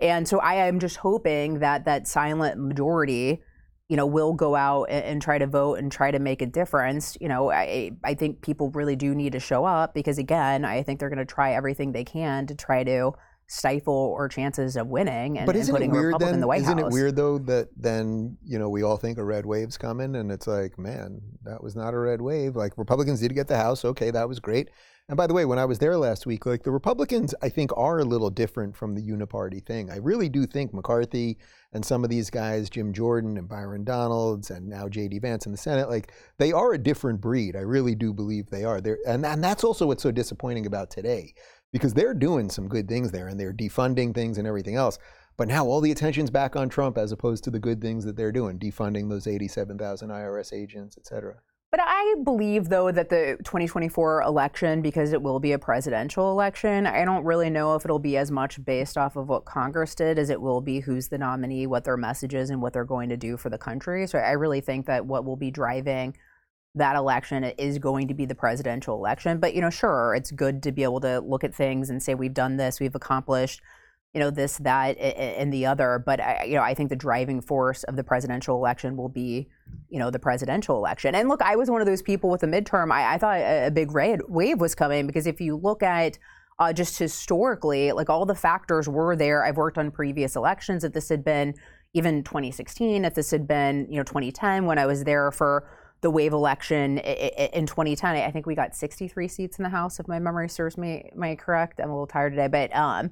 And so I am just hoping that that silent majority, you know, will go out and, and try to vote and try to make a difference. You know, I I think people really do need to show up because again, I think they're going to try everything they can to try to stifle our chances of winning and, but isn't putting it a weird Republican then? in the White isn't House. it weird though that then you know we all think a red wave's coming, and it's like, man, that was not a red wave. Like Republicans did get the House, okay, that was great. And by the way, when I was there last week, like the Republicans, I think are a little different from the uniparty thing. I really do think McCarthy and some of these guys, Jim Jordan and Byron Donalds, and now J.D. Vance in the Senate, like they are a different breed. I really do believe they are. They're, and and that's also what's so disappointing about today, because they're doing some good things there, and they're defunding things and everything else. But now all the attention's back on Trump as opposed to the good things that they're doing, defunding those 87,000 IRS agents, et cetera. But I believe, though, that the 2024 election, because it will be a presidential election, I don't really know if it'll be as much based off of what Congress did as it will be who's the nominee, what their message is, and what they're going to do for the country. So I really think that what will be driving that election is going to be the presidential election. But you know, sure, it's good to be able to look at things and say we've done this, we've accomplished, you know, this, that, and the other. But I, you know, I think the driving force of the presidential election will be, you know, the presidential election. And look, I was one of those people with the midterm. I, I thought a big red wave was coming because if you look at uh, just historically, like all the factors were there. I've worked on previous elections. If this had been even 2016, if this had been, you know, 2010 when I was there for the wave election in 2010, I think we got 63 seats in the House, if my memory serves me, me correct. I'm a little tired today, but um,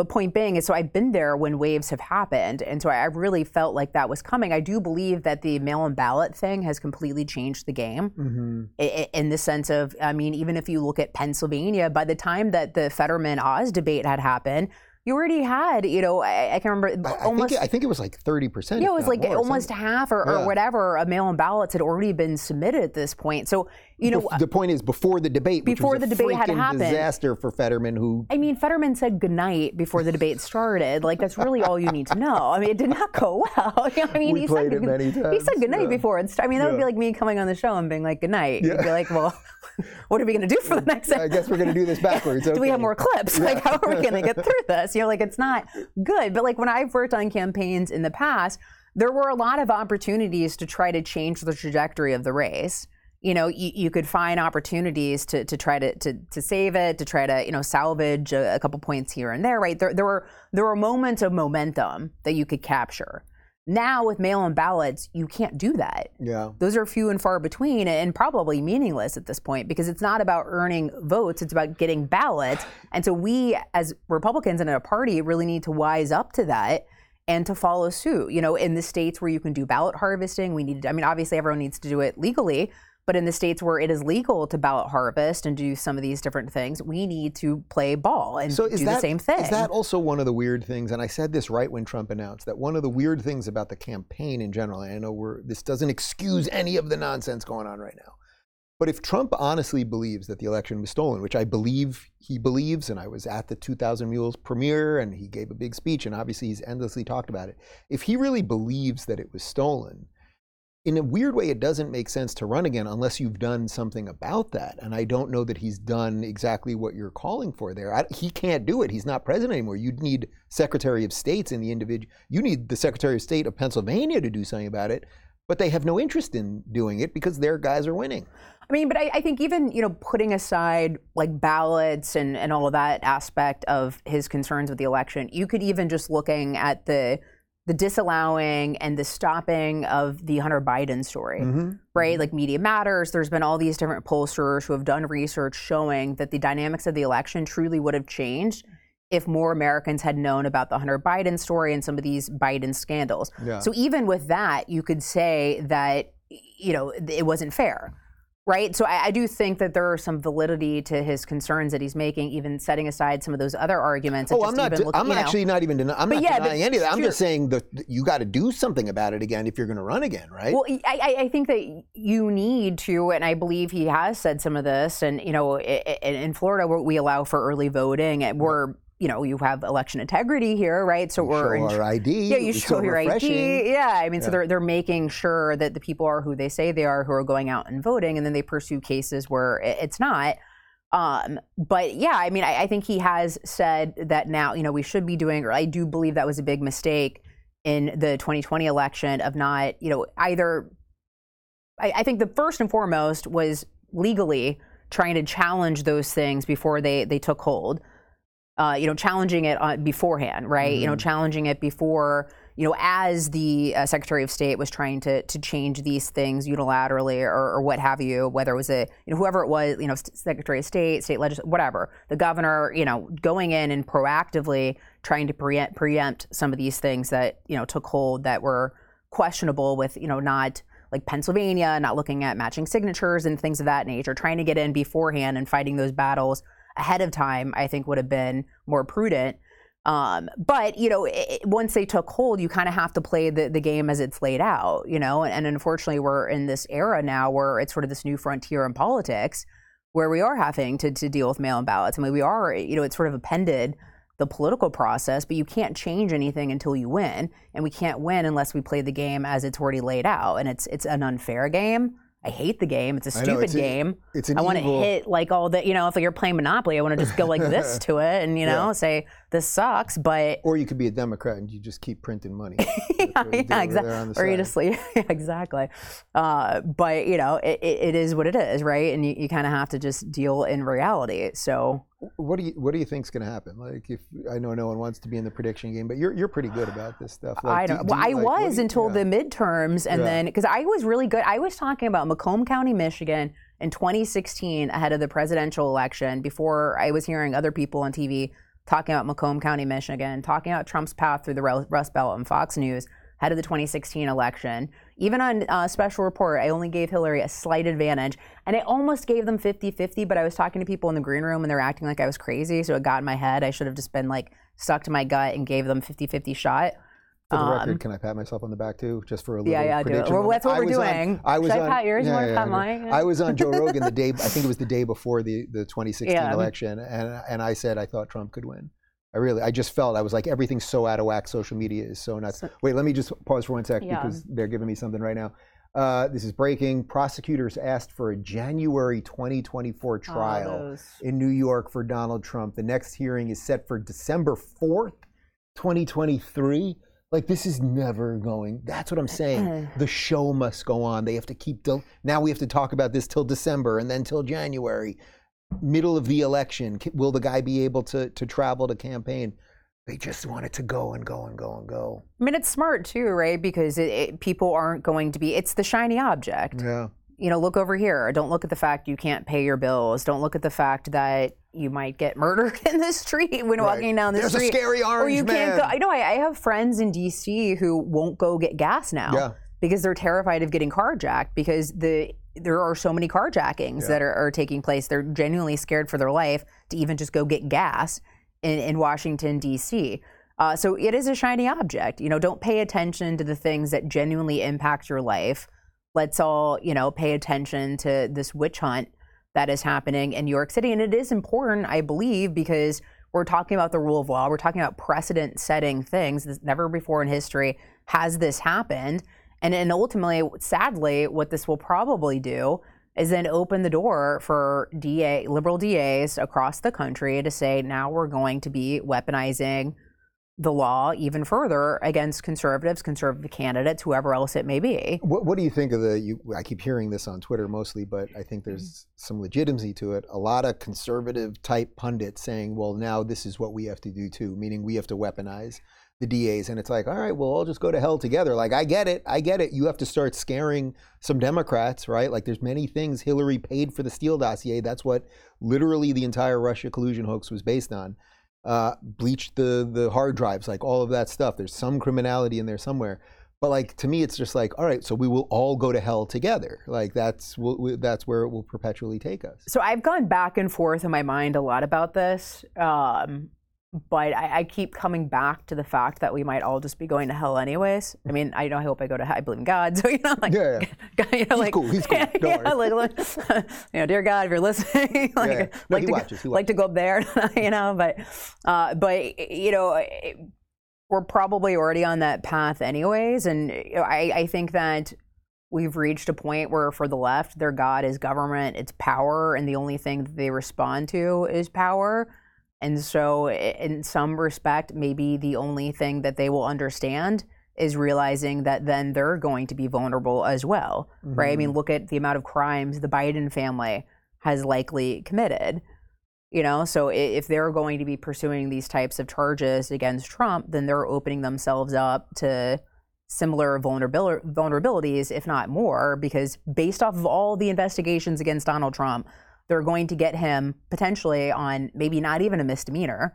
but point being is, so I've been there when waves have happened, and so I really felt like that was coming. I do believe that the mail-in ballot thing has completely changed the game mm-hmm. in the sense of, I mean, even if you look at Pennsylvania, by the time that the Fetterman Oz debate had happened, you already had, you know, I, I can remember I, almost. I think, it, I think, it, was like 30%. Yeah, it was like more, almost half or, yeah. or whatever of mail in ballots had already been submitted at this point. So, you know. Uh, the point is before the debate, before the debate had happened. disaster for Fetterman, who. I mean, Fetterman said goodnight before the debate started. Like, that's really all you need to know. I mean, it did not go well. I mean, we he played said, it many times. He said goodnight yeah. before. It's, I mean, that yeah. would be like me coming on the show and being like, goodnight. Yeah. You'd be like, well. what are we going to do for the next? I guess we're going to do this backwards. Okay. do we have more clips? Yeah. Like, how are we going to get through this? You know, like it's not good. But like when I've worked on campaigns in the past, there were a lot of opportunities to try to change the trajectory of the race. You know, you, you could find opportunities to, to try to, to, to save it, to try to, you know, salvage a, a couple points here and there, right? There, there were there were moments of momentum that you could capture. Now with mail-in ballots, you can't do that. Yeah. Those are few and far between and probably meaningless at this point because it's not about earning votes, it's about getting ballots. And so we as Republicans in a party really need to wise up to that and to follow suit. You know, in the states where you can do ballot harvesting, we need to I mean obviously everyone needs to do it legally, but in the states where it is legal to ballot harvest and do some of these different things, we need to play ball and so do that, the same thing. Is that also one of the weird things? And I said this right when Trump announced that one of the weird things about the campaign in general, and I know we're, this doesn't excuse any of the nonsense going on right now. But if Trump honestly believes that the election was stolen, which I believe he believes, and I was at the 2000 Mules premiere and he gave a big speech, and obviously he's endlessly talked about it. If he really believes that it was stolen, in a weird way, it doesn't make sense to run again unless you've done something about that. And I don't know that he's done exactly what you're calling for there. I, he can't do it. He's not president anymore. You'd need Secretary of States in the individual. You need the Secretary of State of Pennsylvania to do something about it. But they have no interest in doing it because their guys are winning. I mean, but I, I think even you know putting aside like ballots and and all of that aspect of his concerns with the election, you could even just looking at the the disallowing and the stopping of the Hunter Biden story, mm-hmm. right? Like Media Matters, there's been all these different pollsters who have done research showing that the dynamics of the election truly would have changed if more Americans had known about the Hunter Biden story and some of these Biden scandals. Yeah. So even with that, you could say that you know it wasn't fair right? So I, I, do think that there are some validity to his concerns that he's making, even setting aside some of those other arguments. Oh, I'm not. Look, I'm actually know. not even. Den- I'm but not yeah, denying any of that. I'm just saying that you got to do something about it again if you're going to run again, right? Well, I, I, think that you need to, and I believe he has said some of this. And you know, in Florida, we allow for early voting, and we're you know, you have election integrity here, right? So we we're show our ID. Yeah, you show your refreshing. ID. Yeah, I mean, yeah. so they're they're making sure that the people are who they say they are, who are going out and voting, and then they pursue cases where it's not. Um, but yeah, I mean, I, I, think he has said that now, you know, we should be doing, or I do believe that was a big mistake in the 2020 election of not, you know, either. I, I think the first and foremost was legally trying to challenge those things before they they took hold uh, you know, challenging it on, beforehand, right? Mm-hmm. You know, mm-hmm. challenging it before, you know, as the uh, Secretary of State was trying to to change these things unilaterally or, or, what have you, whether it was a, you know, whoever it was, you know, Secretary of State, state legislature, whatever, the governor, you know, going in and proactively trying to preempt, preempt some of these things that, you know, took hold that were questionable with, you know, not like Pennsylvania, not looking at matching signatures and things of that nature, trying to get in beforehand and fighting those battles ahead of time, I think would have been more prudent. Um, but you know, it, once they took hold, you kind of have to play the, the game as it's laid out. You know, and, and unfortunately, we're in this era now where it's sort of this new frontier in politics, where we are having to, to deal with mail-in ballots. I mean, we are, you know, it's sort of appended the political process, but you can't change anything until you win, and we can't win unless we play the game as it's already laid out, and it's it's an unfair game I hate the game. It's a I know, stupid it's a- game. It's an I want to hit like all the, you know, if you're playing Monopoly, I want to just go like this to it and, you know, Yeah. say this sucks. But Or you could be a Democrat and you just keep printing money. yeah, That's what you do yeah, exactly. there on the Or you just leave. Yeah, exactly. Uh, but you know, it, it, it is what it is, right? And you, you kind of have to just deal in reality. So What do you What do you think's going to happen? Like, if I know no one wants to be in the prediction game, but you're you're pretty good about this stuff. Like, I do- don't. do well, I like, was you- until yeah. the midterms, and Yeah. then because I was really good. I was talking about Macomb County, Michigan, in 2016, ahead of the presidential election. Before I was hearing other people on TV talking about Macomb County, Michigan, talking about Trump's path through the Ru- Rust Belt on Fox News ahead of the 2016 election. Even on uh, special report, I only gave Hillary a slight advantage, and I almost gave them 50-50. But I was talking to people in the green room, and they're acting like I was crazy, so it got in my head. I should have just been like stuck to my gut and gave them 50-50 shot. For the um, record, can I pat myself on the back too, just for a little Yeah, yeah, do it. prediction? Well, that's what I we're was on- doing. I was Should I on, pat yours? You Yeah, wanna yeah, pat yeah. mine? I was on Joe Rogan the day. I think it was the day before the the 2016 Yeah. election, and and I said I thought Trump could win. I really, I just felt I was like everything's so out of whack. Social media is so nuts. Wait, let me just pause for one sec Yeah. because they're giving me something right now. Uh, this is breaking. Prosecutors asked for a January 2024 trial those. in New York for Donald Trump. The next hearing is set for December 4th, 2023. Like this is never going. That's what I'm saying. the show must go on. They have to keep del- now we have to talk about this till December and then till January. Middle of the election, will the guy be able to to travel to campaign? They just want it to go and go and go and go. I mean, it's smart too, right? Because it, it, people aren't going to be. It's the shiny object. Yeah. You know, look over here. Don't look at the fact you can't pay your bills. Don't look at the fact that you might get murdered in the street when Right. walking down the street. There's a scary or orange you can't man. go. I know. I, I have friends in D.C. who won't go get gas now Yeah. because they're terrified of getting carjacked because the there are so many carjackings that are, are taking place. They're genuinely scared for their life to even just go get gas in, in Washington D.C. Uh, so it is a shiny object. You know, don't pay attention to the things that genuinely impact your life. Let's all, you know, pay attention to this witch hunt that is happening in New York City. And it is important, I believe, because we're talking about the rule of law. We're talking about precedent setting things. This, never before in history has this happened. And, and ultimately, sadly, what this will probably do is then open the door for DA, liberal DAs across the country to say, now we're going to be weaponizing the law even further against conservatives, conservative candidates, whoever else it may be. What, what do you think of the? You, I keep hearing this on Twitter mostly, but I think there's mm-hmm. some legitimacy to it. A lot of conservative type pundits saying, "Well, now this is what we have to do too," meaning we have to weaponize the DAs, and it's like, all right, we'll all just go to hell together. Like, I get it, I get it. You have to start scaring some Democrats, right? Like, there's many things Hillary paid for the Steele dossier. That's what literally the entire Russia collusion hoax was based on. Uh, bleached the the hard drives, like all of that stuff. There's some criminality in there somewhere. But like to me, it's just like, all right, so we will all go to hell together. Like that's we'll, we, that's where it will perpetually take us. So I've gone back and forth in my mind a lot about this. Um, but I, I keep coming back to the fact that we might all just be going to hell anyways. I mean, I know I hope I go to hell. I believe in God, so you know, like, Yeah, you know, like, cool, he's cool, don't yeah, worry. like, like, you know, dear God, if you're listening, like, Yeah, yeah. No, like to watches, he go, like to go up there, you know. But, uh, but you know, it- we're probably already on that path anyways, and you know, I, I think that we've reached a point where for the left their god is government it's power and the only thing that they respond to is power and so in some respect maybe the only thing that they will understand is realizing that then they're going to be vulnerable as well right? I mean mm-hmm. look at the amount of crimes the biden family has likely committed you know? So if they're going to be pursuing these types of charges against trump then they're opening themselves up to similar vulnerabil- vulnerabilities, if not more, because based off of all the investigations against Donald Trump, they're going to get him potentially on maybe not even a misdemeanor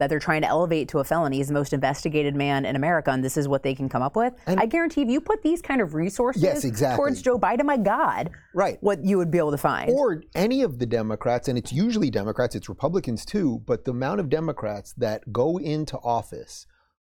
that they're trying to elevate to a felony. He's the most investigated man in America, and this is what they can come up with. And- I guarantee if you put these kind of resources Yes, exactly. towards Joe Biden, my God, Right. what you would be able to find. Or any of the Democrats, and it's usually Democrats, it's Republicans too, but the amount of Democrats that go into office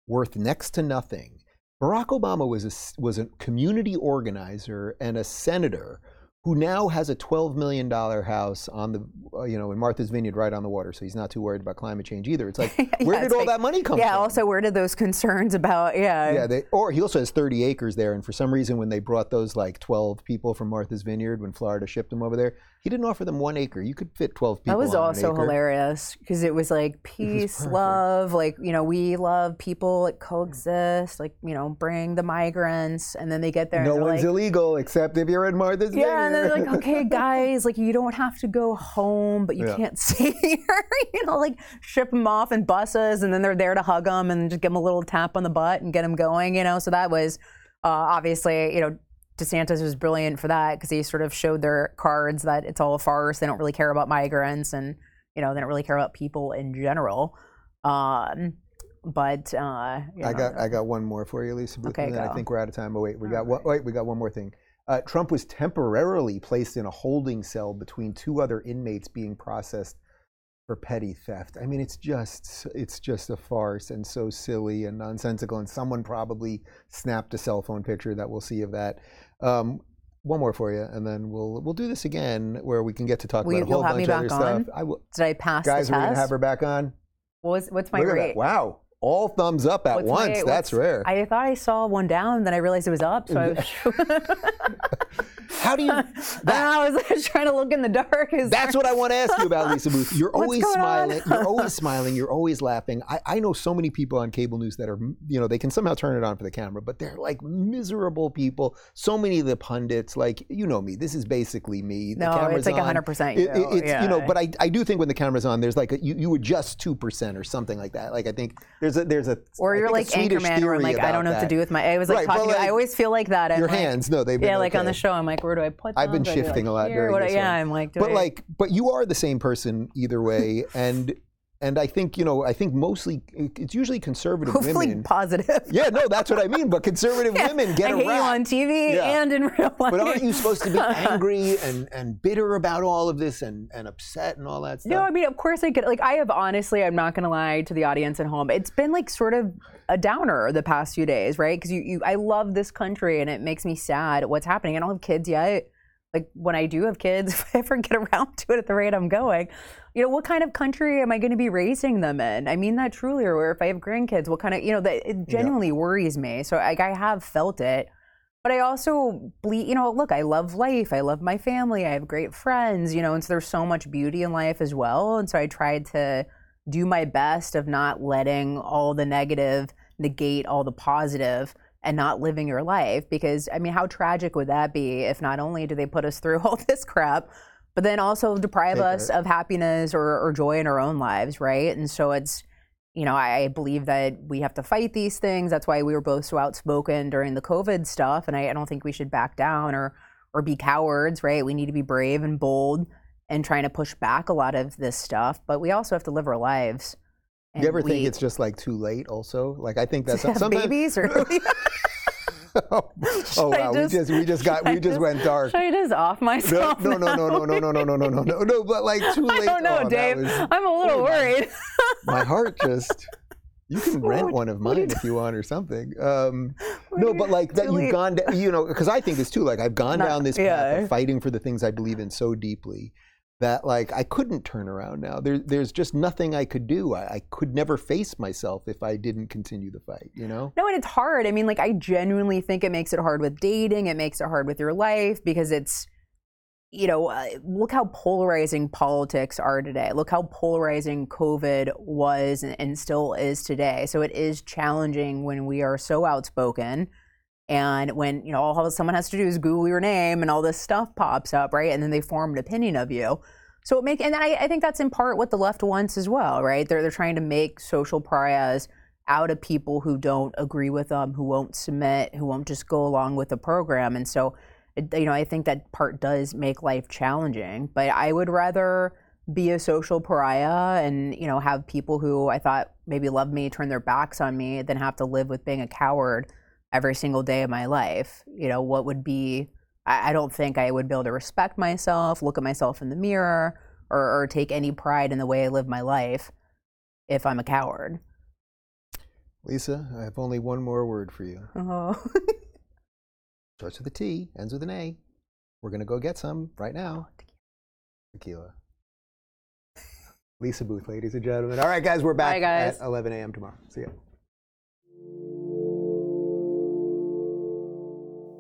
worth next to nothing. Barack Obama was a, was a community organizer and a senator who now has a $12 million house on the, uh, you know, in Martha's Vineyard right on the water. So he's not too worried about climate change either. It's like, where did all that money come yeah. from? Yeah, also, where did those concerns about? Yeah. Yeah, they, or he also has 30 acres there, and for some reason, when they brought those like 12 people from Martha's Vineyard, when Florida shipped them over there, he didn't offer them one acre. You could fit 12 people. That was also hilarious because it was like peace, perfect. love, like you know, we love people, like coexist, like you know, bring the migrants, and then they get there. No and one's like, illegal except if you're in Martha's Vineyard. Yeah, and they're like, okay, guys, like you don't have to go home, but you Yeah. can't stay here. you know, like ship them off in buses, and then they're there to hug them and just give them a little tap on the butt and get them going. You know, so that was uh, obviously, you know, DeSantis was brilliant for that because he sort of showed their cards that it's all a farce. They don't really care about migrants, and you know, they don't really care about people in general. Um, but uh, you I got I got one more for you, Lisa. Boothe, Okay, and then I think we're out of time. Oh wait, we All got one, wait, we got one more thing. Uh, Trump was temporarily placed in a holding cell between two other inmates being processed for petty theft. I mean, it's just it's just a farce and so silly and nonsensical. And someone probably snapped a cell phone picture that we'll see of that. Um, one more for you, and then we'll we'll do this again where we can get to talk Will about you- a whole have bunch me of other back on? stuff. I will, did I pass guys, the we're gonna test? have her back on. What was, what's my Look at rate? that! Wow, all thumbs up at What's once. my- That's what's- rare. I thought I saw one down, then I realized it was up. So I was, How do you? I, know, I was like, trying to look in the dark. Is That's what I want to ask you about, Lisa Boothe. You're always smiling. You're always smiling. You're always laughing. I, I know so many people on cable news that are, you know, they can somehow turn it on for the camera, but they're like miserable people. So many of the pundits, like you know me. This is basically me. The No, camera's it's like 100% It- you, it- it's you know, but I, I do think when the camera's on, there's like a, you, you adjust two percent or something like that. Like I think there's a there's a or I you're like Anchorman, where I'm like, I don't know what to do with my. I was like Right, talking. to, I always feel like that. I'm Your like, hands, no, they've been Yeah, like on the show, I'm like, where do I put them? I've been Do I do, shifting like, a lot here? during What this Yeah, one. I'm like, do but I- like but you are the same person either way and and i think you know i think mostly it's usually conservative hopefully women positive. yeah no that's what i mean but conservative women get I hate you on TV Yeah. and in real life. but aren't you supposed to be angry and and bitter about all of this and and upset and all that stuff No, I mean, of course I get like I have honestly, I'm not gonna lie to the audience at home. It's been like sort of a downer the past few days, right? Because you, you, I love this country and it makes me sad what's happening. I don't have kids yet. Like when I do have kids, if I ever get around to it at the rate I'm going, you know, what kind of country am I going to be raising them in? I mean that truly. Or if I have grandkids, what kind of, you know, that it genuinely worries me. So like I have felt it. But I also believe, you know, look, I love life. I love my family. I have great friends, you know, and so there's so much beauty in life as well. And so I tried to do my best of not letting all the negative negate all the positive and not living your life. Because, I mean, how tragic would that be if not only do they put us through all this crap, but then also deprive Take us it. of happiness or, or joy in our own lives, right? And so it's, you know, I believe that we have to fight these things. That's why we were both so outspoken during the COVID stuff, and I, I don't think we should back down or or be cowards, right? We need to be brave and bold and trying to push back a lot of this stuff, but we also have to live our lives. Do you ever And think it's just like too late also like i think that's to have sometimes babies or oh, I wow we just- just we just got we just just- went dark Should I just off myself? no, no, no, no, no, no, no, no, no, no, no, no, but like too late. I don't know, Oh, Dave. was- I'm a little Oh, my- worried. my heart just you can rent one of mine if you want or something um, no but like that you've gone down you know because i think it's too like i've gone Not- down this path yeah. of fighting for the things i believe in so deeply that like i couldn't turn around now there, there's just nothing i could do I, I could never face myself if i didn't continue the fight you know No, and it's hard. I mean, like, I genuinely think it makes it hard with dating. It makes it hard with your life because it's, you know, uh, look how polarizing politics are today. Look how polarizing COVID was and, and still is today. So it is challenging when we are so outspoken. And when, you know, all someone has to do is Google your name and all this stuff pops up, right? And then they form an opinion of you. So it make, and I, I think that's in part what the left wants as well, right? They're, they're trying to make social pariahs out of people who don't agree with them, who won't submit, who won't just go along with the program. And so, you know, I think that part does make life challenging. But I would rather be a social pariah and, you know, have people who I thought maybe love me turn their backs on me than have to live with being a coward every single day of my life. You know, what would be, I, I don't think I would be able to respect myself, look at myself in the mirror, or, or take any pride in the way I live my life if I'm a coward. lisa i have only one more word for you Oh. starts with a t ends with an a We're going to go get some right now. Tequila. Lisa Boothe, ladies and gentlemen. All right, guys, we're back Bye, guys. at 11 a.m. tomorrow. See ya.